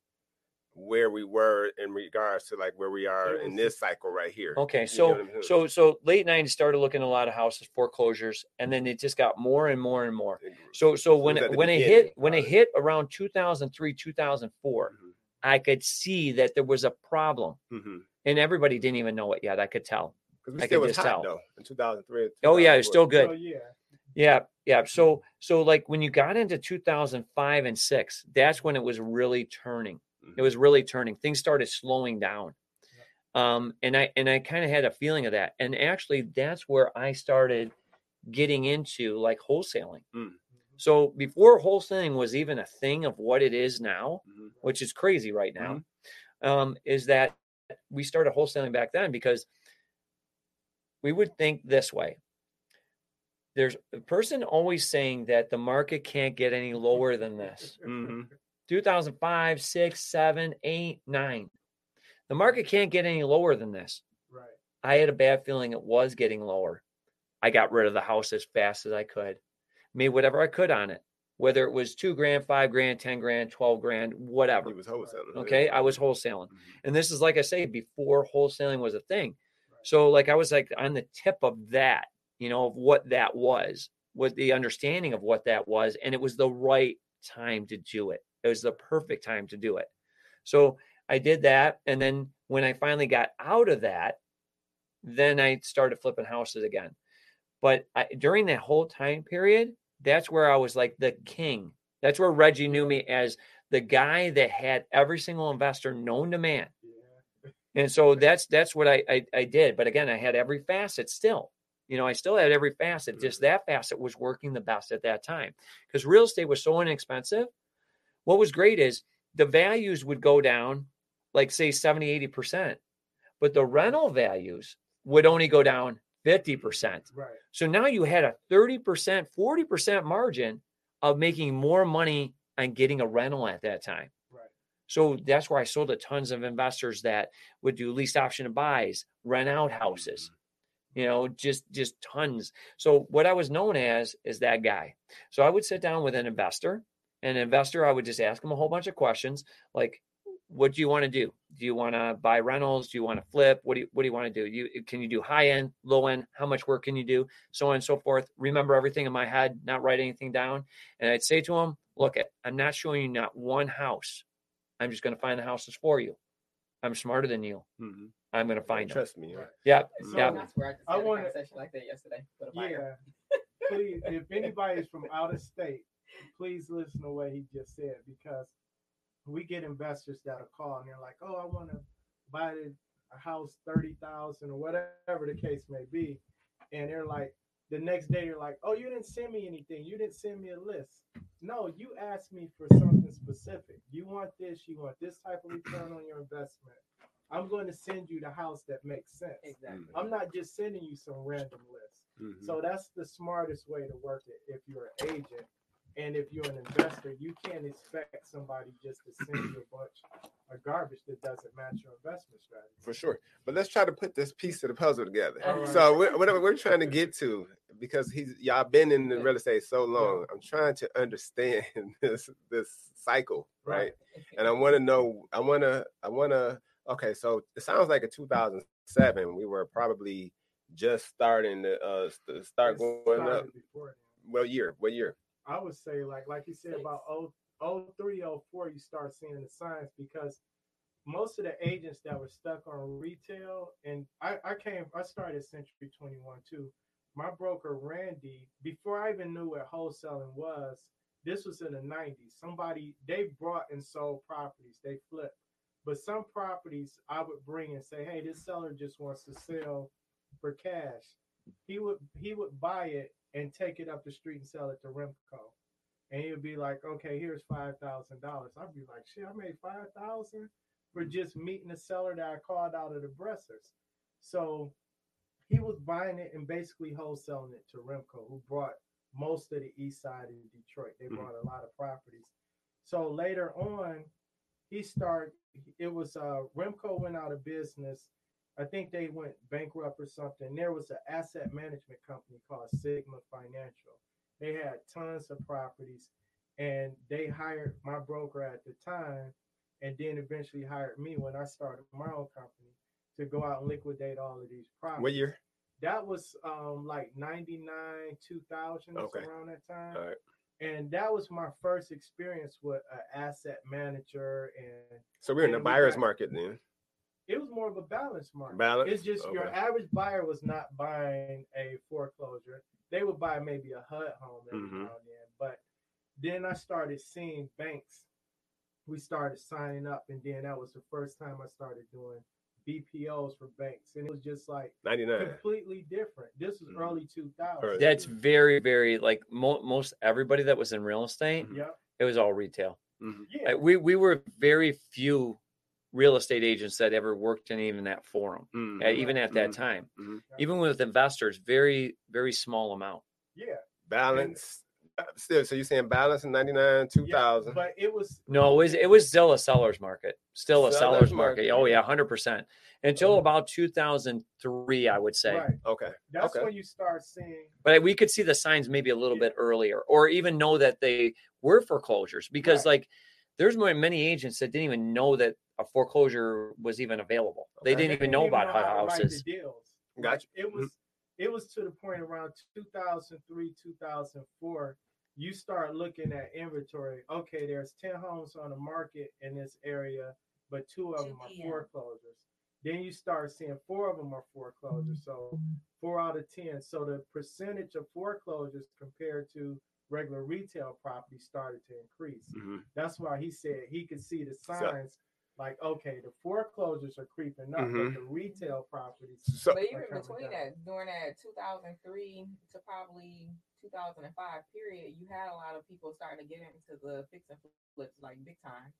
where we were in regards to like where we are in this cycle right here. Okay, You know so I'm so so late '90s started looking a lot of houses, foreclosures, and then it just got more and more and more. So so when it, when it hit when it hit around 2003 2004, Mhm, I could see that there was a problem, mhm. and everybody didn't even know it yet. I could tell. 'Cause we I still could was just hot tell. though in 2003. Oh yeah, it's 2004. still good. So yeah. Yeah, yeah. So so like when you got into 2005 and 6, that's when it was really turning. It Mhm. was really turning. Things started slowing down. Um and I and I kind of had a feeling of that. And actually that's where I started getting into like wholesaling. Mm. So before wholesaling was even a thing of what it is now, Mhm. which is crazy right now, um, is that we started wholesaling back then because we would think this way. There's a person always saying that the market can't get any lower than this. Mhm. 2005, 6, 7, 8, 9. The market can't get any lower than this. Right. I had a bad feeling it was getting lower. I got rid of the house as fast as I could, made whatever I could on it, whether it was two grand, five grand, 10 grand, 12 grand, whatever. He was wholesaling. yeah. Okay. I was wholesaling. Mhm. And this is, like I say, before wholesaling was a thing. Right. So, like, I was like on the tip of that, you know, of what that was, with the understanding of what that was. And it was the right time to do it. It was the perfect time to do it. So, I did that. And then when I finally got out of that, then I started flipping houses again. But I, during that whole time period, that's where I was like the king. That's where Reggie knew me as the guy that had every single investor known to man. And so that's that's what I, I I did. But again, I had every facet still. You know, I still had every facet. Just mm-hmm. that facet was working the best at that time because real estate was so inexpensive. What was great is the values would go down, like say 70, 80%, but the rental values would only go down 50%. Right. So now you had a 30%, 40% margin of making more money on getting a rental at that time. Right. So that's where I sold to tons of investors that would do lease option to buys, rent out houses, mm-hmm. you know, just just tons. So what I was known as is that guy. So I would sit down with an investor, an investor, I would just ask him a whole bunch of questions like, what do you want to do? Do you want to buy rentals? Do you want to flip? What do you what do you want to do? You can you do high end, low end? How much work can you do? So on and so forth. Remember everything in my head, not write anything down. And I'd say to him, look, I'm not showing you not one house. I'm just going to find the houses for you. I'm smarter than you. Mhm. I'm going to find them. Trust me. right? Yeah. So Yeah. I swear I just I had a wanna- conversation like that yesterday. with. Yeah. please, if anybody's from out of state, please listen to what he just said because we get investors that'll call and they're like, "Oh, I want to buy a house thirty thousand or whatever the case may be," and they're like, the next day you're like, "Oh, you didn't send me anything. You didn't send me a list." No, you asked me for something specific. You want this. You want this type of return on your investment I'm going to send you the house that makes sense. Exactly. I'm not just sending you some random list. Mhm. So that's the smartest way to work it if you're an agent. And if you're an investor, you can't expect somebody just to send you a bunch of garbage that doesn't match your investment strategy. for sure. But let's try to put this piece of the puzzle together. Right. So we're, whatever we're trying to get to, because he's y'all been in the real estate so long, I'm trying to understand this this cycle, right? And I want to know, I want to, I want to. Okay, so it sounds like in 2007 we were probably just starting to uh start going up. What year? What year? I would say like like you said Six. about oh oh three oh four you start seeing the signs because most of the agents that were stuck on retail and I, I came I started Century 21 too. My broker Randy, before I even knew what wholesaling was, this was in the 90s. Somebody they brought and sold properties, they flipped. But some properties I would bring and say, hey, this seller just wants to sell for cash. He would he would buy it and take it up the street and sell it to Remco. And he would be like, okay, here's five thousand dollars. I'd be like, shit, I made five thousand for just meeting a seller that I called out of the Bressers. So he was buying it and basically wholesaling it to Remco, who brought most of the east side in Detroit. They Mhm. brought a lot of properties. So later on, he started it was uh Remco went out of business. I think they went bankrupt or something. There was an asset management company called Sigma Financial. They had tons of properties and they hired my broker at the time and then eventually hired me when I started my own company to go out and liquidate all of these properties. What year? That was um like 99, 2000 Okay. around that time All right. and that was my first experience with an asset manager and So we're in the we buyer's market then. It was more of a balanced market Balance? it's just your average buyer was not buying a foreclosure they would buy maybe a hud home every Mhm. now and then but then i started seeing banks we started signing up and then that was the first time i started doing bpos for banks and it was just like 99. completely different this was Mhm. early 2000 That's very, very like mo- most everybody that was in real estate, yeah it was all retail. Mhm. yeah Uh, We we were very few real estate agents that ever worked in even that forum, Mhm. uh, even at that Mhm. time. Mhm. Even with investors, very very small amount. yeah Balance. Still, so you're saying balance in 99, 2000. but it was No, it was it was still a seller's market, still a Seller's seller's market. market. Oh yeah, hundred percent. Until Uh-huh. about two thousand three, I would say. right okay. that's Okay. when you start seeing But we could see the signs maybe a little Yeah. bit earlier, or even know that they were foreclosures because Right. like there's more many agents that didn't even know that a foreclosure was even available. They Okay. didn't even know about how houses. The deals. Gotcha. Like, it was it was to the point around 2003, 2004. You start looking at inventory. Okay, there's 10 homes on the market in this area, but two of them are foreclosures. Then you start seeing four of them are foreclosures. So four out of 10. So the percentage of foreclosures compared to regular retail property started to increase. Mhm. That's why he said he could see the signs like, okay, the foreclosures are creeping up, Mhm. but the retail properties. So But even between down. that, during that 2003 to probably 2005 period, you had a lot of people starting to get into the fix and flips like big time.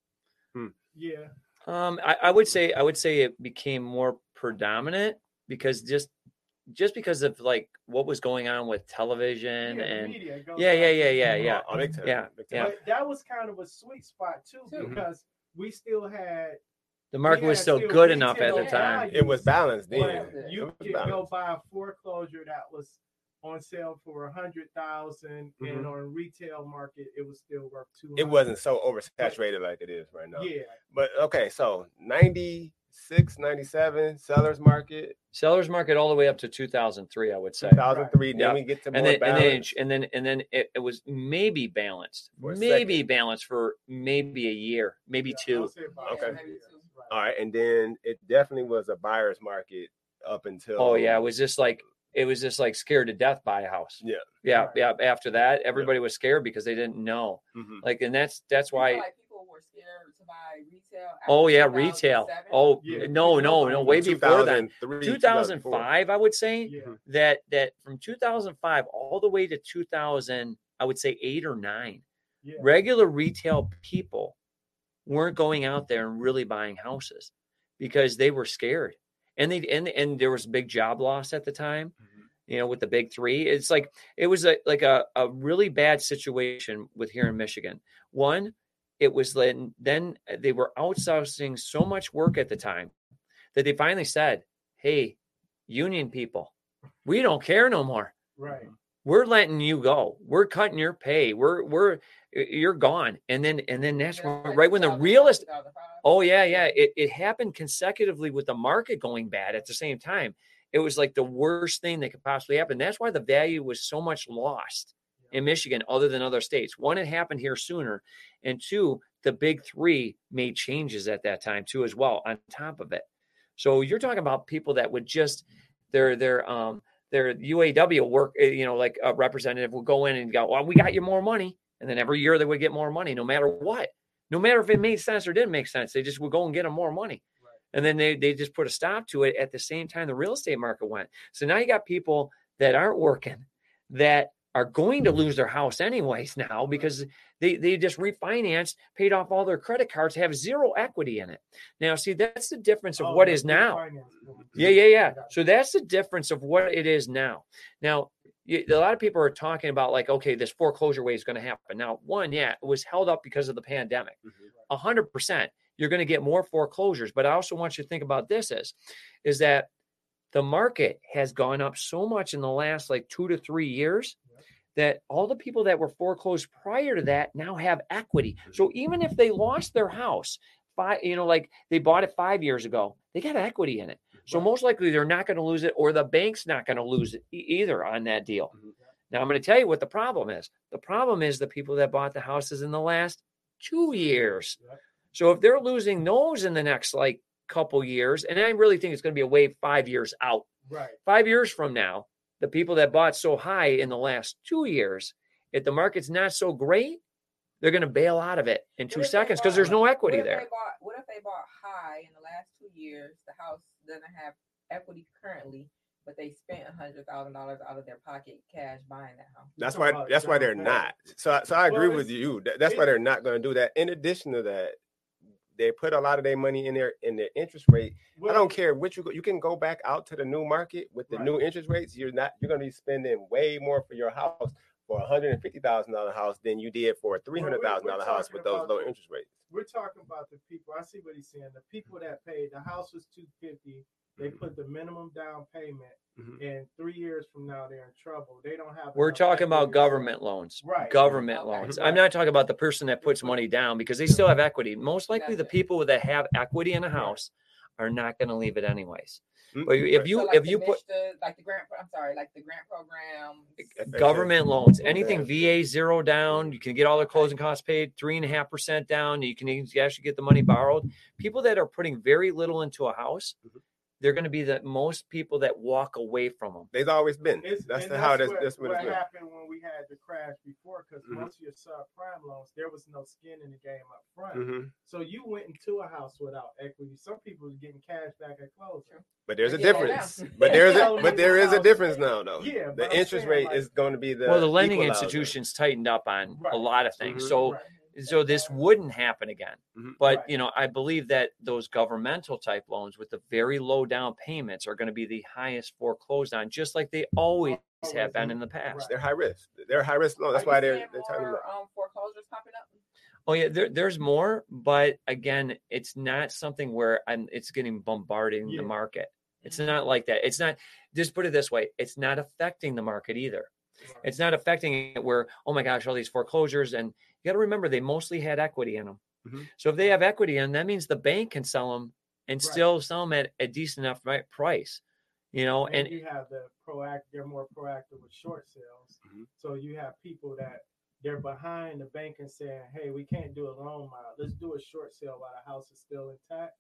Yeah, Um, I, I would say I would say it became more predominant because just just because of like what was going on with television yeah, and media goes yeah, yeah, yeah, yeah, yeah. Oh, big. Yeah, Big yeah. But that was kind of a sweet spot too, Too. because we still had The market was still still good enough at the time. value. It was balanced then. You was could go buy a foreclosure that was on sale for a hundred thousand, Mhm. and on retail market it was still worth two. It wasn't so oversaturated like it is right now. Yeah, But okay, so 96, 97, seller's market, Sellers market all the way up to 2003, I would say. 2003. Then Yeah. we get to more and then, and then, and then, and then it, it was maybe balanced, For a maybe balanced for maybe a year, maybe Yeah, two. I'll say about Okay. two Maybe two. All right, and then it definitely was a buyer's market up until. Oh yeah, it was just like it was just like scared to death buy a house. Yeah. yeah, Right. yeah. After that, everybody was scared because they didn't know. Mhm. Like, and that's that's You feel why. like people were scared to buy retail. after Oh yeah, retail. Oh Yeah. no, no, no, way before that. 2005, I would say Yeah, that that from 2005 all the way to 2000, I would say eight or nine. yeah. regular retail people weren't going out there and really buying houses. because they were scared. And they and and there was big job loss at the time, mm-hmm. you know, with the big three. It's like it was a like a, a really bad situation with here in Michigan. One, it was then then uh, they were outsourcing so much work at the time that they finally said, Hey, union people, we don't care no more Right. we're letting you go. We're cutting your pay. We're we're you're gone. And then and then that's Yeah, when, right when the 2004, realist oh yeah, yeah. It it happened consecutively with the market going bad at the same time. It was like the worst thing that could possibly happen. That's why the value was so much lost in Michigan, other than other states. One, it happened here sooner, and two, the big three made changes at that time too, as well. On top of it, so you're talking about people that would just their their um their UAW work, uh, you know, like a representative would go in and go, "Well, we got you more money," and then every year they would get more money, no matter what, no matter if it made sense or didn't make sense. They just would go and get them more money, Right. and then they they just put a stop to it at the same time the real estate market went. So now you got people that aren't working that are going to lose their house anyways now because they they just refinanced, paid off all their credit cards, have zero equity in it. Now, see, that's the difference of Oh, what is now. Yeah, yeah, yeah. So that's the difference of what it is now. Now, a lot of people are talking about like, okay, this foreclosure wave is going to happen. Now, one, yeah, it was held up because of the pandemic. A hundred percent, you're going to get more foreclosures. But I also want you to think about this: is is that the market has gone up so much in the last like two to three years. That all the people that were foreclosed prior to that now have equity. So even if they lost their house, five, you know, like they bought it five years ago, they got equity in it. So most likely they're not going to lose it, or the bank's not going to lose it e- either on that deal. Mhm. Now I'm going to tell you what the problem is. The problem is the people that bought the houses in the last two years. So if they're losing those in the next like couple years, and I really think it's going to be a wave five years out. Right. Five years from now, the people that bought so high in the last two years, if the market's not so great, they're going to bail out of it in two What if seconds because there's no equity if there. Bought, what if they bought high in the last two years? The house doesn't have equity currently, but they spent a hundred thousand dollars out of their pocket cash buying that house. That's why. That's why they're not. So, I- so I agree with you. That's why they're not going to do that. In addition to that, they put a lot of their money in there in their interest rate. I don't care which you go. You can go back out to the new market with the Right. new interest rates. You're not. You're going to be spending way more for your house for a hundred and fifty thousand dollar house than you did for a three hundred thousand dollar house with those low interest rates. We're talking about the people. I see what he's saying. The people that paid the house was two fifty. They put the minimum down payment, Mhm. and three years from now they're in trouble. They don't have. We're talking about government loans. Right. Government Okay. loans. I'm not talking about the person that puts money down because they still have equity. Most likely, the Gotcha. people that have equity in a house are not going to leave it anyways. Mm, But if you so like if you put MSHDA, like the grant, I'm sorry, like the grant program. Government loans, Okay. anything VA zero down, you can get all their closing costs paid, three and a half percent down. You can actually get the money borrowed. People that are putting very little into a house, Mhm. They're going to be the most people that walk away from them. They've always been. It's, that's and the, how that's this. what, That's what what it's been. happened when we had the crash before, because Mhm. most of your subprime loans, there was no skin in the game up front. Mhm. So you went into a house without equity. Some people was getting cash back at closing. But there's a Yeah, now. difference. But there's a but there is a difference now though. Yeah, The interest saying, rate like- is going to be the well, the lending equalizer. institutions tightened up on Right. a lot of things. Mhm. So Right. So this wouldn't happen again. Mhm. But Right. you know, I believe that those governmental type loans with the very low down payments are going to be the highest foreclosed on, just like they always have been in the past. They're high risk. They're high risk loans. That's Are why they're they're tightening more, up. um, foreclosures popping up. Oh yeah, there, there's more, but again, it's not something where I'm. It's getting bombarding Yeah. the market. It's not like that. It's not. Just put it this way: it's not affecting the market either. It's not affecting it where oh my gosh, all these foreclosures, and you got to remember they mostly had equity in them. Mhm. So if they have equity in, that means the bank can sell them and Right. still sell them at a decent enough ri- price. You know, and and you have the proact they're more proactive with short sales Mhm. so you have people that they're behind the bank and saying hey we can't do a loan mod let's do a short sale while the house is still intact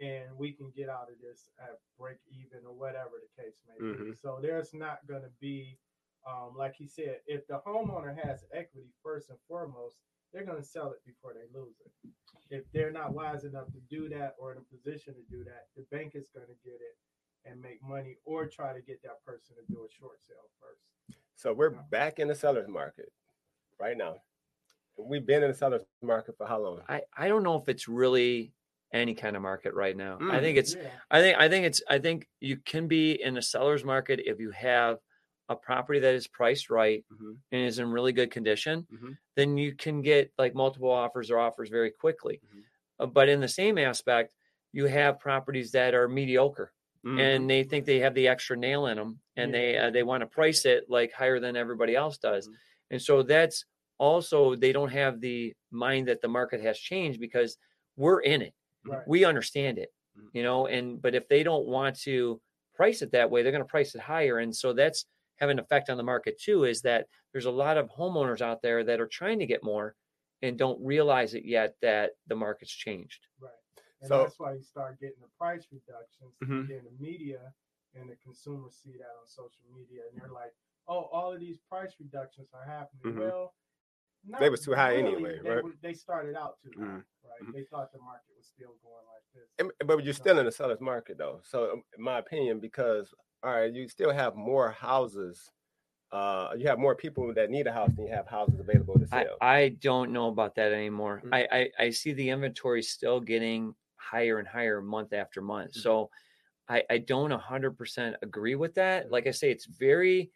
and we can get out of this at break even or whatever the case may be Mhm. so there's not going to be um, like he said if the homeowner has equity first and foremost they're going to sell it before they lose it if they're not wise enough to do that or in a position to do that the bank is going to get it and make money or try to get that person to do a short sale first. So we're Yeah. back in the seller's market right now. We've been in the seller's market for how long? I I don't know if it's really any kind of market right now. I Mm. think it's yeah. I think I think it's I think you can be in a seller's market if you have a property that is priced right Mhm, and is in really good condition, mhm. then you can get like multiple offers or offers very quickly. Mhm. Uh, but in the same aspect, you have properties that are mediocre and they think they have the extra nail in them and Yeah. they uh, they want to price it like higher than everybody else does. Mhm. And so that's also they don't have the mind that the market has changed because we're in it Right. we understand it Mhm. you know and but if they don't want to price it that way they're going to price it higher and so that's having an effect on the market too is that there's a lot of homeowners out there that are trying to get more and don't realize it yet that the market's changed Right. And So- that's why you start getting the price reductions. Mhm. Again, the media and the consumers see that on social media, and they're like, "Oh, all of these price reductions are happening." Mhm. Well, not They was too high really. anyway, They, right? were- they started out too high, Mhm. right? Mhm. They thought the market was still going like this. And- but you're still in the seller's market though. So in my opinion, because all right, you still have more houses. Uh, you have more people that need a house than you have houses available to I, sell. I don't know about that anymore Mhm. I, I i see the inventory still getting higher and higher month after month Mhm. so i i don't 100% agree with that like i say it's very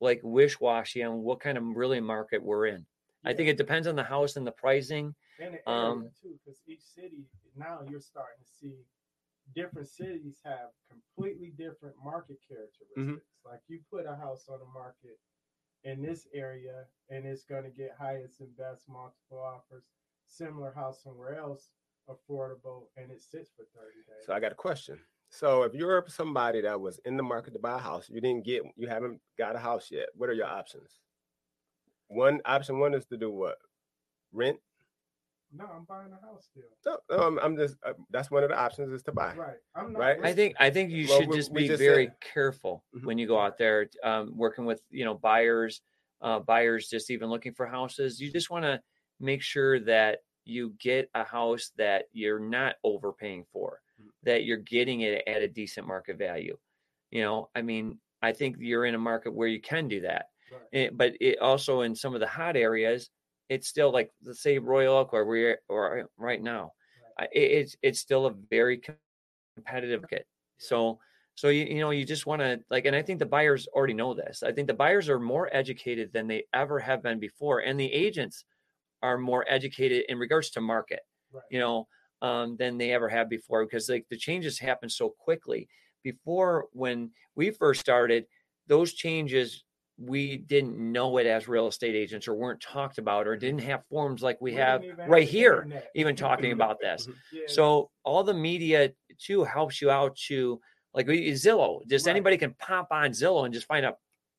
like wish-washy on what kind of really market we're in I think it depends on the house and the pricing. and the um, too, because each city now you're starting to see different cities have completely different market characteristics. Mm-hmm. Like you put a house on the market in this area, and it's going to get highest and best multiple offers. Similar house somewhere else, affordable, and it sits for thirty days. So I got a question. So if you're somebody that was in the market to buy a house, you didn't get, you haven't got a house yet. What are your options? One option one is to do what? Rent. No, I'm buying a house still. No, no, I'm, I'm just. Uh, that's one of the options is to buy. Right. I'm not. Right. I think I think you Well, should just be just very said- careful Mhm. when you go out there um, working with you know buyers, uh, buyers just even looking for houses. You just want to make sure that you get a house that you're not overpaying for, Mhm. that you're getting it at a decent market value. You know, I mean, I think you're in a market where you can do that. Right. It- but it also in some of the hot areas, it's still like let's say Royal Oak where we're or right now, I- it, it's it's still a very competitive market. So so you you know you just want to like, and I think the buyers already know this. I think the buyers are more educated than they ever have been before, and the agents are more educated in regards to market Right. you know, um, than they ever have before because like the changes happen so quickly. Before when we first started, those changes we didn't know it as real estate agents or weren't talked about or didn't mm-hmm. have forums like we, didn't have right the here internet. even talking mm-hmm. about this. Mm-hmm. Yeah, So all the media too helps you out to like Zillow. Just Right. anybody can pop on Zillow and just find a,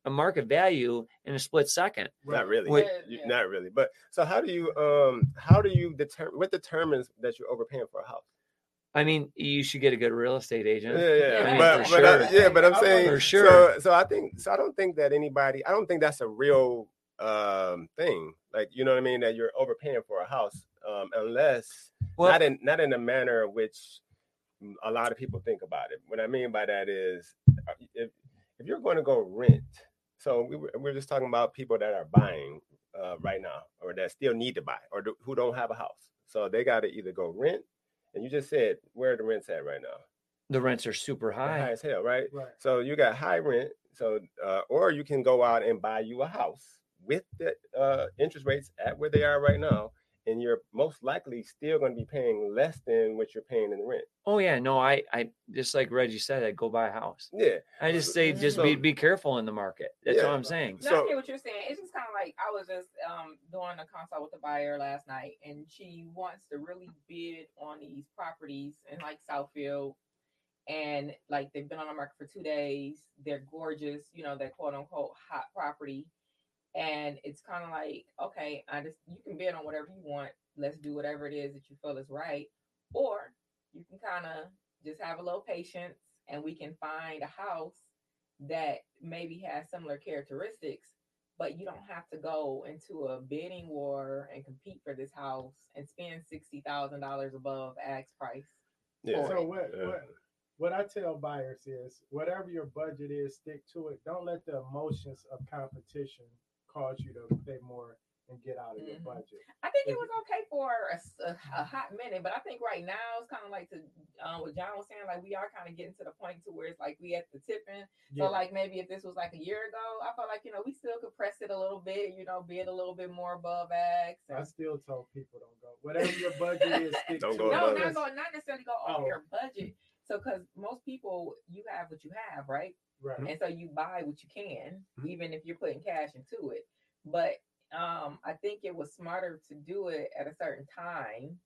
a market value in a split second. Not really. Wait- You- Yeah. Not really. But so how do you um how do you determine what determines that you're overpaying for a house? I mean, you should get a good real estate agent. Yeah, yeah, Yeah, but, for but I- sure. yeah, but I'm saying For sure. So, so I think so. I don't think that anybody. I don't think that's a real um thing. Like you know what I mean? That you're overpaying for a house, um, unless Well, not in not in a manner which a lot of people think about it. What I mean by that is, uh, if if you're going to go rent, so we were, we're just talking about people that are buying uh, right now, or that still need to buy, or do, who don't have a house. So they got to either go rent, and you just said where are the rents at right now? the rents are super They're high high. as hell, right? Right. So you got high rent. So uh, or you can go out and buy you a house with the uh, interest rates at where they are right now, and you're most likely still going to be paying less than what you're paying in the rent. Oh yeah, no, I, I just like Reggie said, I go buy a house. Yeah. I just say just So- be be careful in the market. That's Yeah. all I'm saying. No, So- I get what you're saying. It's just kind of like I was just um doing a consult with the buyer last night, and she wants to really bid on these properties in like Southfield, and like they've been on the market for two days. They're gorgeous, you know, they're quote unquote hot property, and it's kind of like okay, I just you can bid on whatever you want. Let's do whatever it is that you feel is right, or you can kind of just have a little patience, and we can find a house that maybe has similar characteristics, but you don't have to go into a bidding war and compete for this house and spend sixty thousand dollars above ask price. Yeah. So what, Yeah. what what I tell buyers is whatever your budget is, stick to it. Don't let the emotions of competition cause you to pay more and get out of your Mhm. budget. I think it was okay for a hot minute, but I think right now it's kind of like to um, what John was saying, like we are kind of getting to the point to where it's like we at the tipping. Yeah. So like maybe if this was like a year ago, I felt like you know we still could press it a little bit, you know, bid a little bit more above X. I and- still tell people don't go. Whatever your budget is, stick Don't to go no, not go, not necessarily go over Oh. your budget. So because most people, you have what you have, right? Right. and so you buy what you can Mhm. even if you're putting cash into it but um i think it was smarter to do it at a certain time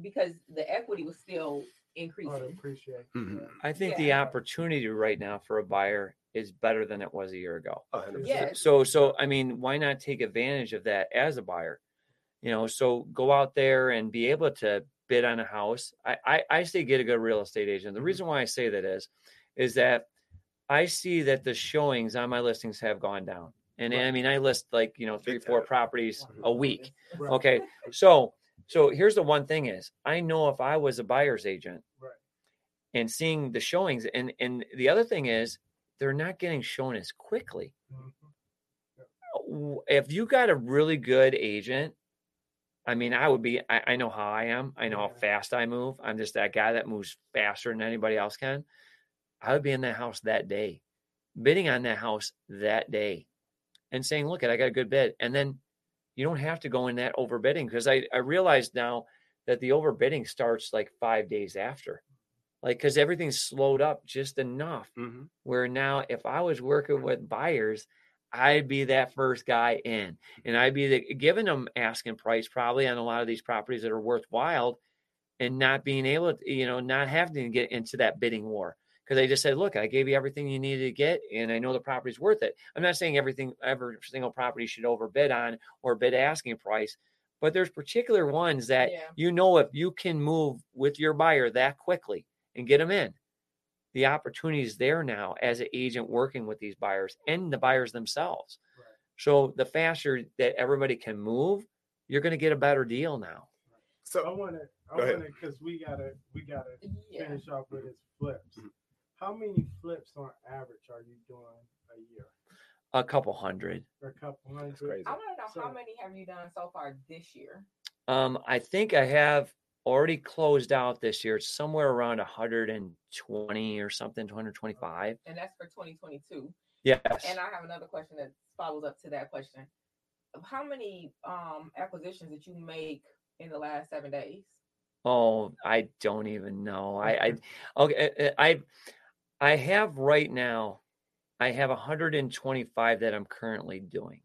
because the equity was still Oh, increasing appreciate. Mhm. I think the opportunity right now for a buyer is better than it was a year ago. A hundred Yes. So so I mean, why not take advantage of that as a buyer? You know, so go out there and be able to bid on a house. I I, I say get a good real estate agent. The reason why I say that is, is that I see that the showings on my listings have gone down. And I mean, I list like you know three, four properties a week. Right. Okay, so so here's the one thing is I know if I was a buyer's agent Right. and seeing the showings, and and the other thing is they're not getting shown as quickly. Mhm. W- If you got a really good agent, I mean, I would be. I, I know how I am. I know how fast I move. I'm just that guy that moves faster than anybody else can. I would be in that house that day, bidding on that house that day, and saying, "Look, I got a good bid," and then you don't have to go in that overbidding because I I realize now that the overbidding starts like five days after, like because everything's slowed up just enough Mhm. where now if I was working with buyers, I'd be that first guy in, and I'd be the, giving them asking price probably on a lot of these properties that are worthwhile, and not being able to, you know, not having to get into that bidding war because they just said, "Look, I gave you everything you needed to get, and I know the property's worth it." I'm not saying everything, every single property should overbid on or bid asking price, but there's particular ones that Yeah. you know if you can move with your buyer that quickly and get them in the opportunity is there now as an agent working with these buyers and the buyers themselves. Right. So the faster that everybody can move, you're going to get a better deal now. So I want to. I want to because we gotta. We gotta yeah finish off with his flips. Mm-hmm. How many flips on average are you doing a year? A couple hundred. Or a couple hundred? crazy. i want to know how many have you done so far this year Um, I think I have already closed out this year. It's somewhere around 120 or something, 225 and that's for 2022 Yes. and i have another question that follows up to that question how many um acquisitions did you make in the last seven days Oh, I don't even know. I, I okay. I I have right now. I have 125 that I'm currently doing.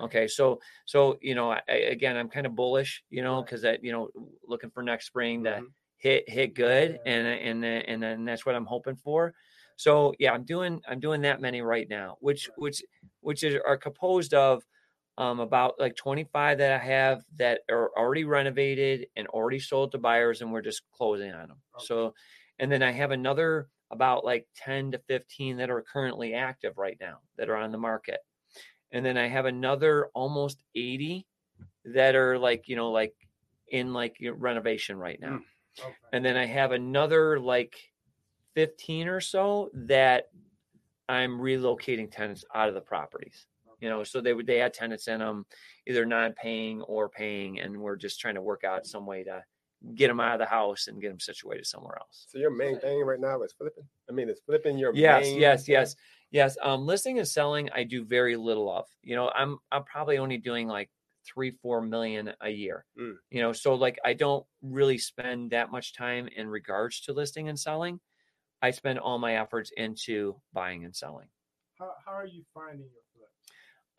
Okay, so so you know, I, I- again, I'm kind of bullish, you know, Right. because that you know, looking for next spring to Mhm. hit hit good, Yeah. and and then- and then that's what I'm hoping for. So yeah, I'm doing I'm doing that many right now, which Right. which which is are composed of um, about like 25 that I have that are already renovated and already sold to buyers, and we're just closing on them. Okay. So, and then I have another about like 10 to 15 that are currently active right now that are on the market, and then I have another almost 80 that are like you know like in like renovation right now, mm, Okay. and then I have another like 15 or so that I'm relocating tenants out of the properties you know so they would they had tenants in them either non-paying or paying and we're just trying to work out some way to get them out of the house and get them situated somewhere else So your main thing right now is flipping. I mean, it's flipping your yes main yes thing? yes yes um listing and selling i do very little of you know i'm i'm probably only doing like three four million a year Mm. you know so like i don't really spend that much time in regards to listing and selling i spend all my efforts into buying and selling How, how are you finding your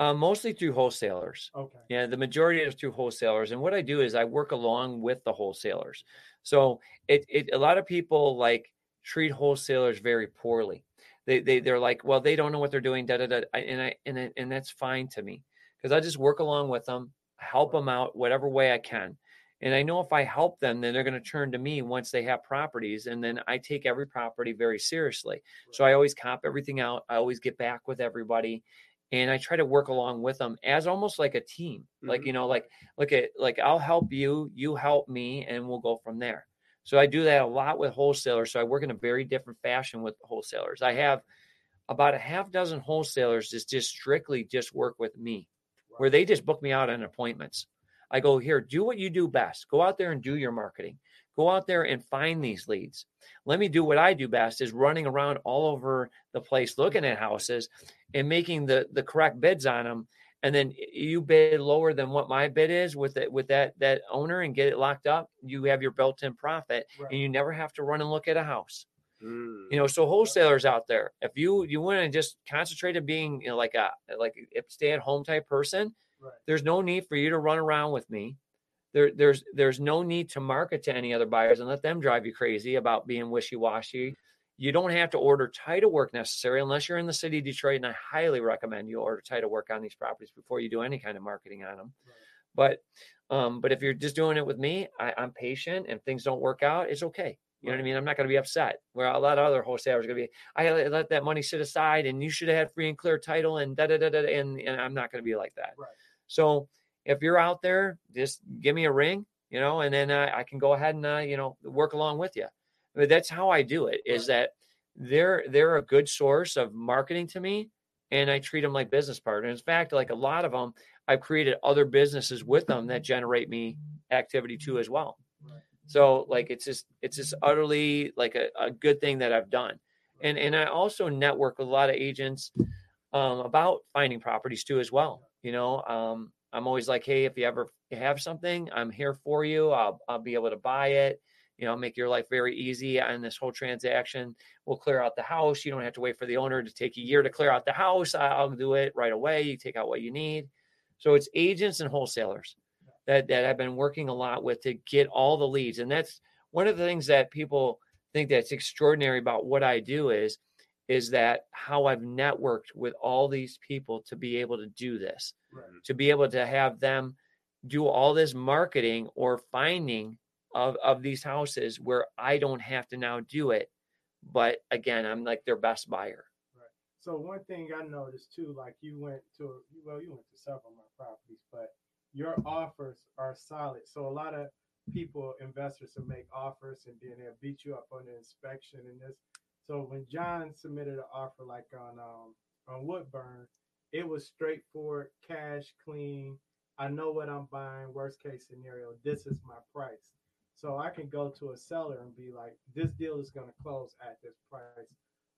um, mostly through wholesalers Okay. Yeah, the majority is through wholesalers, and what I do is I work along with the wholesalers. So it, it a lot of people like treat wholesalers very poorly. They they they're like, well, they don't know what they're doing, da da da, and I and it- and that's fine to me because I just work along with them, help them out whatever way I can, and I know if I help them, then they're going to turn to me once they have properties, and then I take every property very seriously. So I always cop everything out. I always get back with everybody, and I try to work along with them as almost like a team. Like Mhm. you know, like look at like I'll help you, you help me, and we'll go from there. So I do that a lot with wholesalers. So I work in a very different fashion with wholesalers. I have about a half dozen wholesalers that just strictly just work with me. where they just book me out on appointments. I go here, do what you do best. Go out there and do your marketing. Go out there and find these leads. Let me do what I do best is running around all over the place looking at houses and making the the correct bids on them. And then you bid lower than what my bid is with it with that that owner and get it locked up. You have your built-in profit, Right. and you never have to run and look at a house Mm. you know so wholesalers out there if you you want to just concentrate on being you know like a like a stay at home type person Right. there's no need for you to run around with me there there's there's no need to market to any other buyers and let them drive you crazy about being wishy-washy you don't have to order title work necessary unless you're in the city of detroit and i highly recommend you order title work on these properties before you do any kind of marketing on them Right. but um but if you're just doing it with me I, i'm patient and things don't work out it's okay you know what I mean? I'm not going to be upset. Where a lot of other wholesalers are going to be, I let- let that money sit aside, and you should have had free and clear title, and da da da da. And, and I'm not going to be like that. Right. So if you're out there, just give me a ring, you know, and then uh, I can go ahead and uh, you know work along with you. But that's how I do it. Is that they're they're a good source of marketing to me, and I treat them like business partners. In fact, like a lot of them, I've created other businesses with them that generate me activity too as well. So like it's just it's just utterly like a, a good thing that I've done. And and I also network with a lot of agents um, about finding properties too as well. You know, um, I'm always like, hey, if you ever have something, I'm here for you. I'll I'll be able to buy it. You know, make your life very easy on this whole transaction. We'll clear out the house. You don't have to wait for the owner to take a year to clear out the house. I'll do it right away. You take out what you need. So it's agents and wholesalers that that I've been working a lot with to get all the leads. And that's one of the things that people think that's extraordinary about what I do is is that how I've networked with all these people to be able to do this, Right. to be able to have them do all this marketing or finding of, of these houses where I don't have to now do it. But again, I'm like their best buyer. So one thing I noticed too, like you went to well, you went to several of my properties, but your offers are solid. So a lot of people, investors, will make offers and then they'll beat you up on the inspection and this. So when John submitted an offer like on um on Woodburn, it was straightforward, cash, clean. I know what I'm buying. Worst case scenario, this is my price. So I can go to a seller and be like, this deal is going to close at this price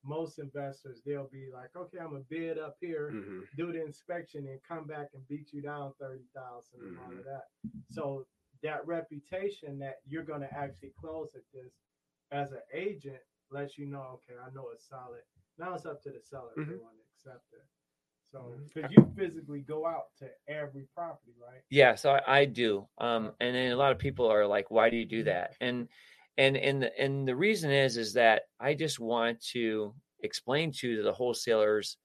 most investors they'll be like, okay, I'm gonna bid up here, Mhm. do the inspection, and come back and beat you down thirty thousand and all of that. So that reputation that you're gonna actually close at this as an agent lets you know, okay, I know it's solid. Now it's up to the seller if they want to accept it. So because you physically go out to every property, right? Yeah, so I, I do. Um, and then a lot of people are like, "Why do you do that?" And and and the, and the reason is is that I just want to explain to the wholesalers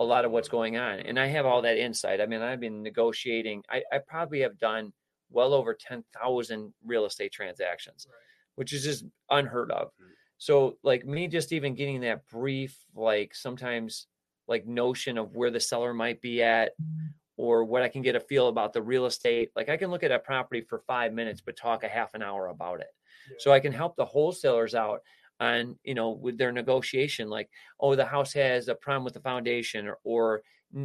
a lot of what's going on, and I have all that insight. I mean, I've been negotiating. I, I probably have done well over ten thousand real estate transactions, Right. which is just unheard of. Mhm. So, like me, just even getting that brief, like sometimes like notion of where the seller might be at mm. or what I can get a feel about the real estate. Like I can look at a property for five minutes, but talk a half an hour about it. Yeah. So I can help the wholesalers out on, you know, with their negotiation. Like, oh, the house has a problem with the foundation or, or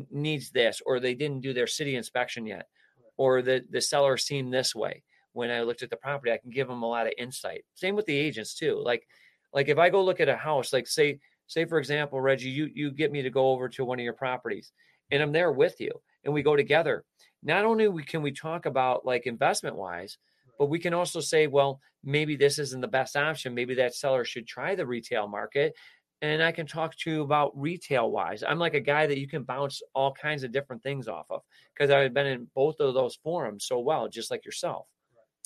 needs this, or they didn't do their city inspection yet, or the, the seller seemed this way. When I looked at the property, I can give them a lot of insight. Same with the agents too. Like, like if I go look at a house, like say, say for example, Reggie, you you get me to go over to one of your properties, and I'm there with you, and we go together. Not only we can we talk about like investment wise, but we can also say, well, maybe this isn't the best option. Maybe that seller should try the retail market. And I can talk to you about retail wise. I'm like a guy that you can bounce all kinds of different things off of because I've been in both of those forums so well, just like yourself.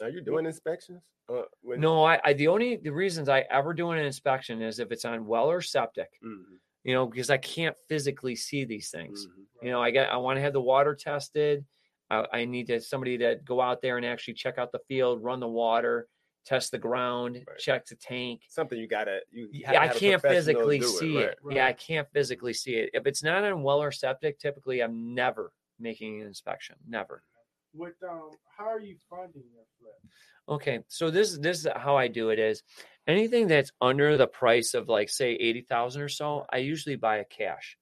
Are you doing inspections? Uh, when, No, I, I the only the reasons I ever do an inspection is if it's on well or septic, Mhm, you know, because I can't physically see these things. mhm. You know, I got I want to have the water tested. I, I need to somebody to go out there and actually check out the field, run the water, test the ground, Right. check the tank. Something you gotta you. Yeah, to I have a can't physically see it. right. Yeah, I can't physically see it. If it's not on well or septic, typically I'm never making an inspection. Never. With um, how are you funding your flip? Okay, so this this is how I do it is anything that's under the price of like say eighty thousand or so, I usually buy a cash,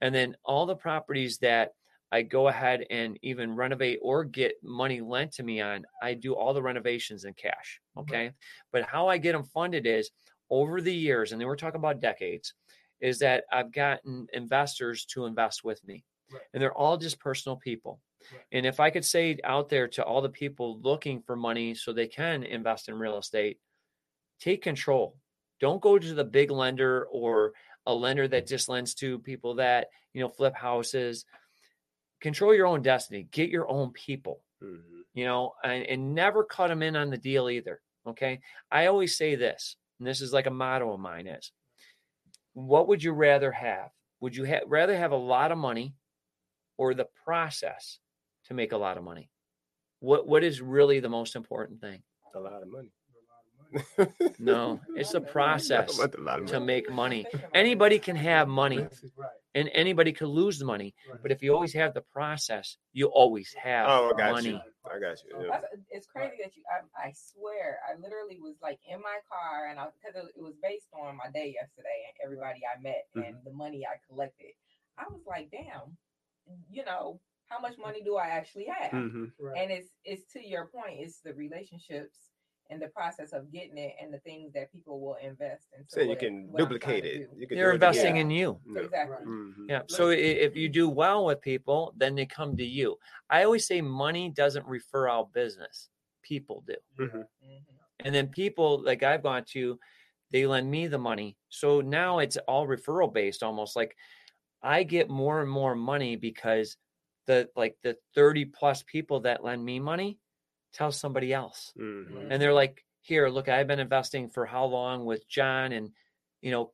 and then all the properties that I go ahead and even renovate or get money lent to me on, I do all the renovations in cash. Okay. But how I get them funded is over the years, and then we're talking about decades, is that I've gotten investors to invest with me. Right. And they're all just personal people. And if I could say out there to all the people looking for money so they can invest in real estate, take control. Don't go to the big lender or a lender that just lends to people that, you know, flip houses. Control your own destiny. Get your own people Mhm. you know, and, and never cut them in on the deal either. Okay. I always say this, and this is like a motto of mine is what would you rather have? Would you ha- rather have a lot of money or the process to make a lot of money? What what is really the most important thing? a lot of money. A lot of money. No, it's the process a lot to make money. Anybody can have money and anybody could lose the money, but if you always have the process, you always have Oh, I got money. you. I got you. yeah. It's crazy that you. I, I swear, I literally was like in my car, and I because it, it was based on my day yesterday and everybody I met Mhm. and the money I collected. I was like, damn, you know, how much money do I actually have? Mhm. right. And it's it's to your point. It's the relationships and the process of getting it and the things that people will invest in. So you can duplicate it. You can They're do it investing in you. Yeah. Exactly. Right. Mhm. Yeah. So if you do well with people, then they come to you. I always say money doesn't refer out business. People do. Mhm. Mhm. And then people like I've gone to, they lend me the money. So now it's all referral based almost like I get more and more money because the like the 30 plus people that lend me money tell somebody else. Mhm. And they're like, here, look, I've been investing for how long with John and you know,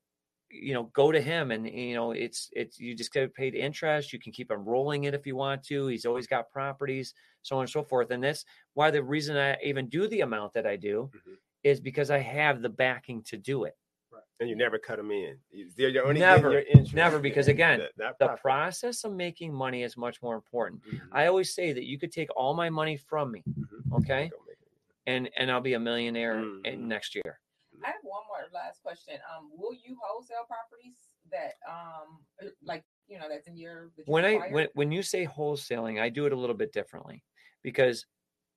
you know, go to him and you know, it's it's you just get paid interest. You can keep enrolling it if you want to. He's always got properties, so on and so forth. And this why the reason I even do the amount that I do Mhm. is because I have the backing to do it. And you never cut them in. They're you're only Never, your never, because again, That- that The process of making money is much more important. Mhm. I always say that you could take all my money from me, Mhm. okay, Don't make it. and and I'll be a millionaire Mhm. in next year. I have one more last question. Um, will you wholesale properties that um uh, like you know that's in your that you when I when when you say wholesaling, I do it a little bit differently because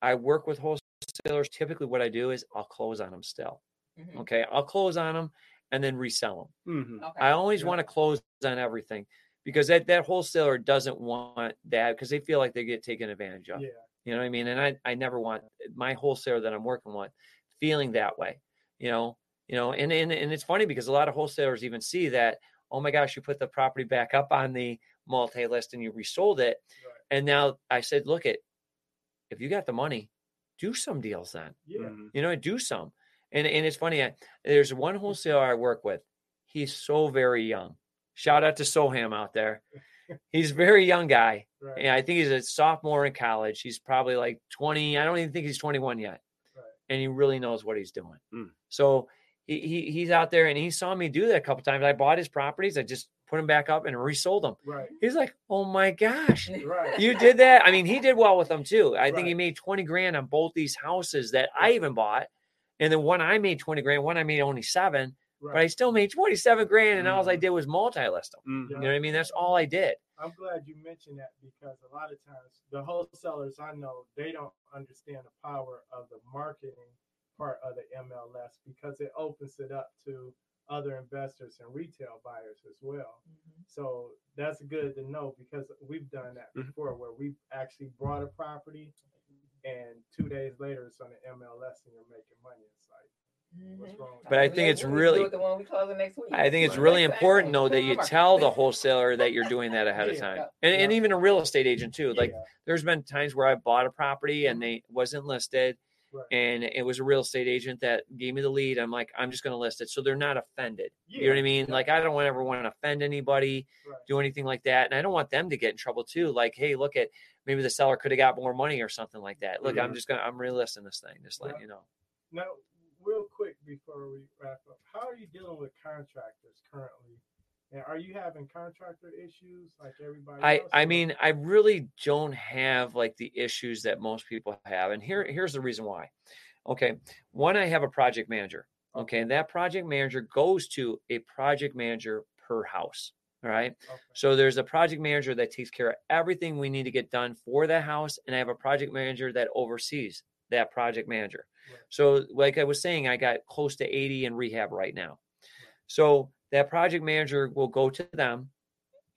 I work with wholesalers. Typically, what I do is I'll close on them still. Mhm. Okay, I'll close on them and then resell them. Mhm. Okay. I always Yeah. want to close on everything because that that wholesaler doesn't want that because they feel like they get taken advantage of. Yeah. You know what I mean? And I, I never want my wholesaler that I'm working with feeling that way. You know, you know, and, and and it's funny because a lot of wholesalers even see that, oh my gosh, you put the property back up on the multi list and you resold it. Right. And now I said, look at if you got the money, do some deals then. Yeah. You know, do some. And and it's funny, there's one wholesaler I work with. He's so very young. Shout out to Soham out there. He's a very young guy. Right. And I think he's a sophomore in college. He's probably like 20. I don't even think he's 21 yet. Right. And he really knows what he's doing. Mm. So he, he he's out there and he saw me do that a couple times. I bought his properties. I just put them back up and resold them. Right. He's like, oh my gosh, Right. you did that. I mean, he did well with them too. I think he made 20 grand on both these houses that I even bought. And then one I made 20 grand, one I made only seven, but I still made 27 grand. And all I Mhm. did was multi list them. Mhm. You know what I mean? That's all I did. I'm glad you mentioned that because a lot of times the wholesalers I know they don't understand the power of the marketing part of the MLS because it opens it up to other investors and retail buyers as well. Mhm. So that's good to know because we've done that Mhm. before where we've actually brought a property and two days later it's on the MLS and you're making money. It's like, what's Mhm. wrong with But I think it's really- the one we closing next week. I think it's really important though that you tell the wholesaler that you're doing that ahead of time, and, and even a real estate agent too. Like there's been times where I bought a property and they wasn't listed, right. and it was a real estate agent that gave me the lead. I'm like, I'm just going to list it, so they're not offended. You know what I mean? yeah. Like I don't want ever want to offend anybody, Right. do anything like that, and I don't want them to get in trouble too. Like, hey, look at maybe the seller could have got more money or something like that. Look, I'm Mhm. just gonna I'm relisting this thing, just letting Yeah. you know. Now, real quick before we wrap up, how are you dealing with contractors currently? And are you having contractor issues like everybody I else? I mean I really don't have like the issues that most people have, and here here's the reason why. Okay, one I have a project manager. Okay, and that project manager goes to a project manager per house. All right. Okay. So there's a project manager that takes care of everything we need to get done for the house, and I have a project manager that oversees that project manager. Right. So, like I was saying, I got close to 80 in rehab right now. So that project manager will go to them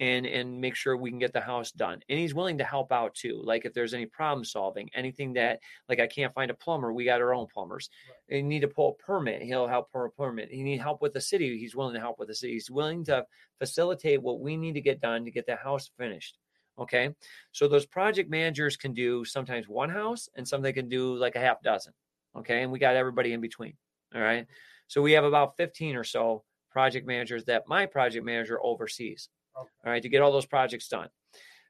and and make sure we can get the house done. And he's willing to help out too. Like if there's any problem solving, anything that like I can't find a plumber, we got our own plumbers. And need to pull a permit, he'll help pull a permit. You need help with the city, he's willing to help with the city. He's willing to facilitate what we need to get done to get the house finished. Okay. So those project managers can do sometimes one house and some they can do like a half dozen. Okay. And we got everybody in between. All right. So we have about 15 or so project managers that my project manager oversees. All right. To get all those projects done.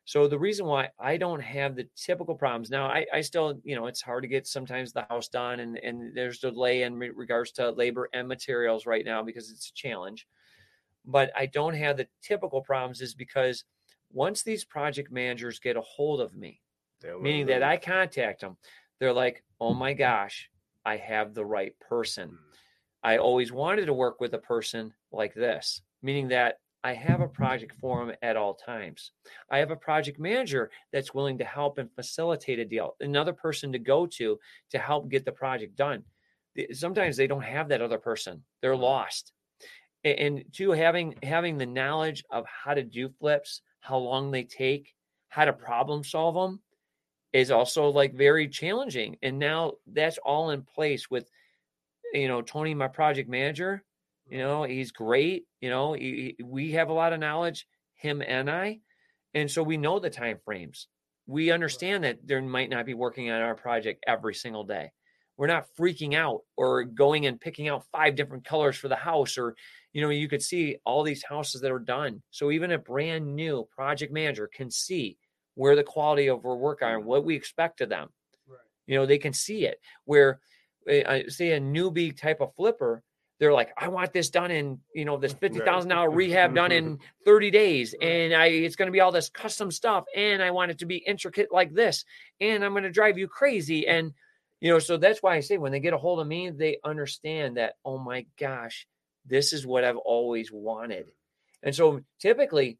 So the reason why I don't have the typical problems now, I, I still, you know, it's hard to get sometimes the house done and, and there's delay in re- regards to labor and materials right now because it's a challenge. But I don't have the typical problems is because once these project managers get a hold of me, meaning that I contact them, they're like, oh my gosh, I have the right person. Mm. I always wanted to work with a person like this, meaning that I have a project for them at all times. I have a project manager that's willing to help and facilitate a deal, another person to go to to help get the project done. Sometimes they don't have that other person; they're lost. And two, having having the knowledge of how to do flips, how long they take, how to problem solve them, is also like very challenging. And now that's all in place with, you know, Tony, my project manager. You know, he's great. You know, he, we have a lot of knowledge, him and I, and so we know the time frames. We understand that there might not be working on our project every single day. We're not freaking out or going and picking out five different colors for the house, or you know, you could see all these houses that are done. So even a brand new project manager can see where the quality of our work are and what we expect of them Right. you know they can see it where uh, say a newbie type of flipper they're like i want this done in you know this $50000 rehab done in 30 days and i it's going to be all this custom stuff and i want it to be intricate like this and i'm going to drive you crazy and you know so that's why i say when they get a hold of me they understand that oh my gosh this is what i've always wanted and so typically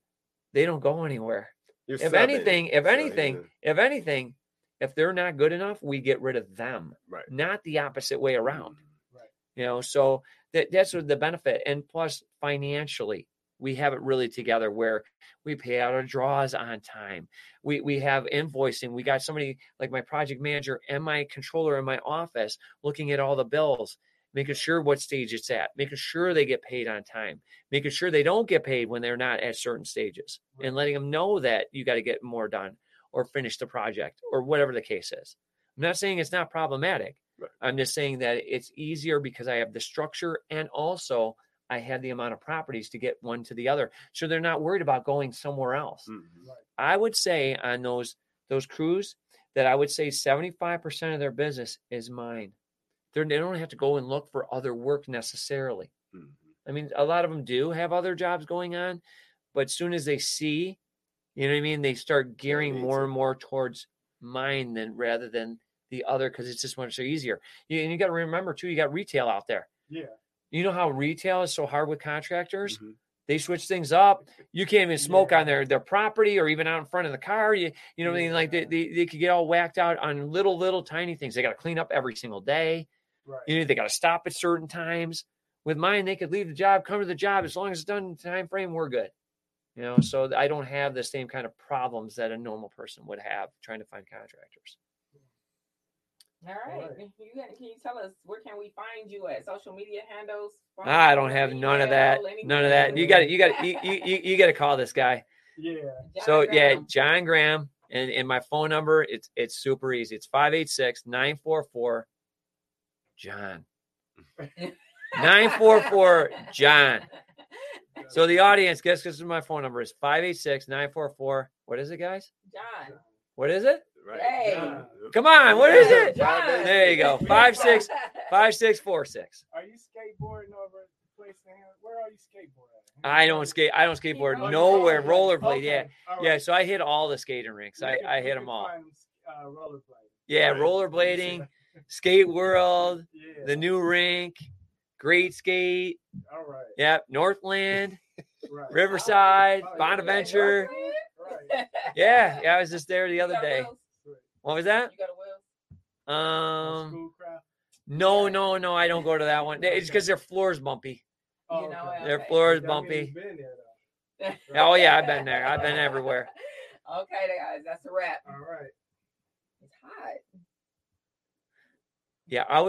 they don't go anywhere if anything if anything yeah. if anything if they're not good enough we get rid of them right. not the opposite way around Right. you know so that that's the benefit and plus financially we have it really together where we pay out our draws on time. We we have invoicing. We got somebody like my project manager and my controller in my office looking at all the bills making sure what stage it's at making sure they get paid on time making sure they don't get paid when they're not at certain stages and letting them know that you got to get more done or finish the project or whatever the case is. I'm not saying it's not problematic Right. i'm just saying that it's easier because i have the structure and also i have the amount of properties to get one to the other so they're not worried about going somewhere else Mhm. Right. I would say on those those crews that I would say 75% of their business is mine. They're, they don't have to go and look for other work necessarily. Mhm. I mean, a lot of them do have other jobs going on, but as soon as they see, you know what I mean, they start gearing more and more towards mine than rather than the other because it's just much easier. You, and you got to remember too, you got retail out there. Yeah. You know how retail is so hard with contractors Mhm. they switch things up. You can't even smoke Yeah. on their their property or even out in front of the car. You you know what I mean? Like they, they they could get all whacked out on little little tiny things. They got to clean up every single day. Right. You know they got to stop at certain times. With mine, they could leave the job, come to the job as long as it's done in time frame. We're good. You know, so I don't have the same kind of problems that a normal person would have trying to find contractors. All right. Alright. You can, can you tell us where can we find you at social media handles? phone I don't have none of that. anything? None of that. You got to you got you you you, you got to call this guy. Yeah. John So yeah, John Graham and, and my phone number, it's it's super easy. It's 586-944 John. 944 John. So the audience, guess this is my phone number is 586-944. What is it, guys? John. What is it? Right. Hey. John. Come on, what is it? John. There you go. Five six five six four six. Are you skateboarding over at the place in here? Where are you skateboarding? I don't skate. I don't Oh, skateboard you nowhere. rollerblade. Rollerblade, yeah, Okay, yeah. right. So I hit all the skating rinks. I, I hit them all. find 'em, Uh, rollerblading. Yeah, Right. rollerblading, skate world, Yeah. the new rink, great skate. All right. Yep, Northland. Right. Riverside, Oh, yeah. Bonaventure. Yeah, yeah, I was just there the other day. Will's? What was that? You go to Will's? Um, no, no, no, I don't go to that one. It's because their floor's bumpy. Oh, You know, okay. Their Okay. floor is bumpy. been there. Oh yeah, I've been there. I've been everywhere. Okay, guys, that's a wrap. All right. It's hot. Yeah, I was.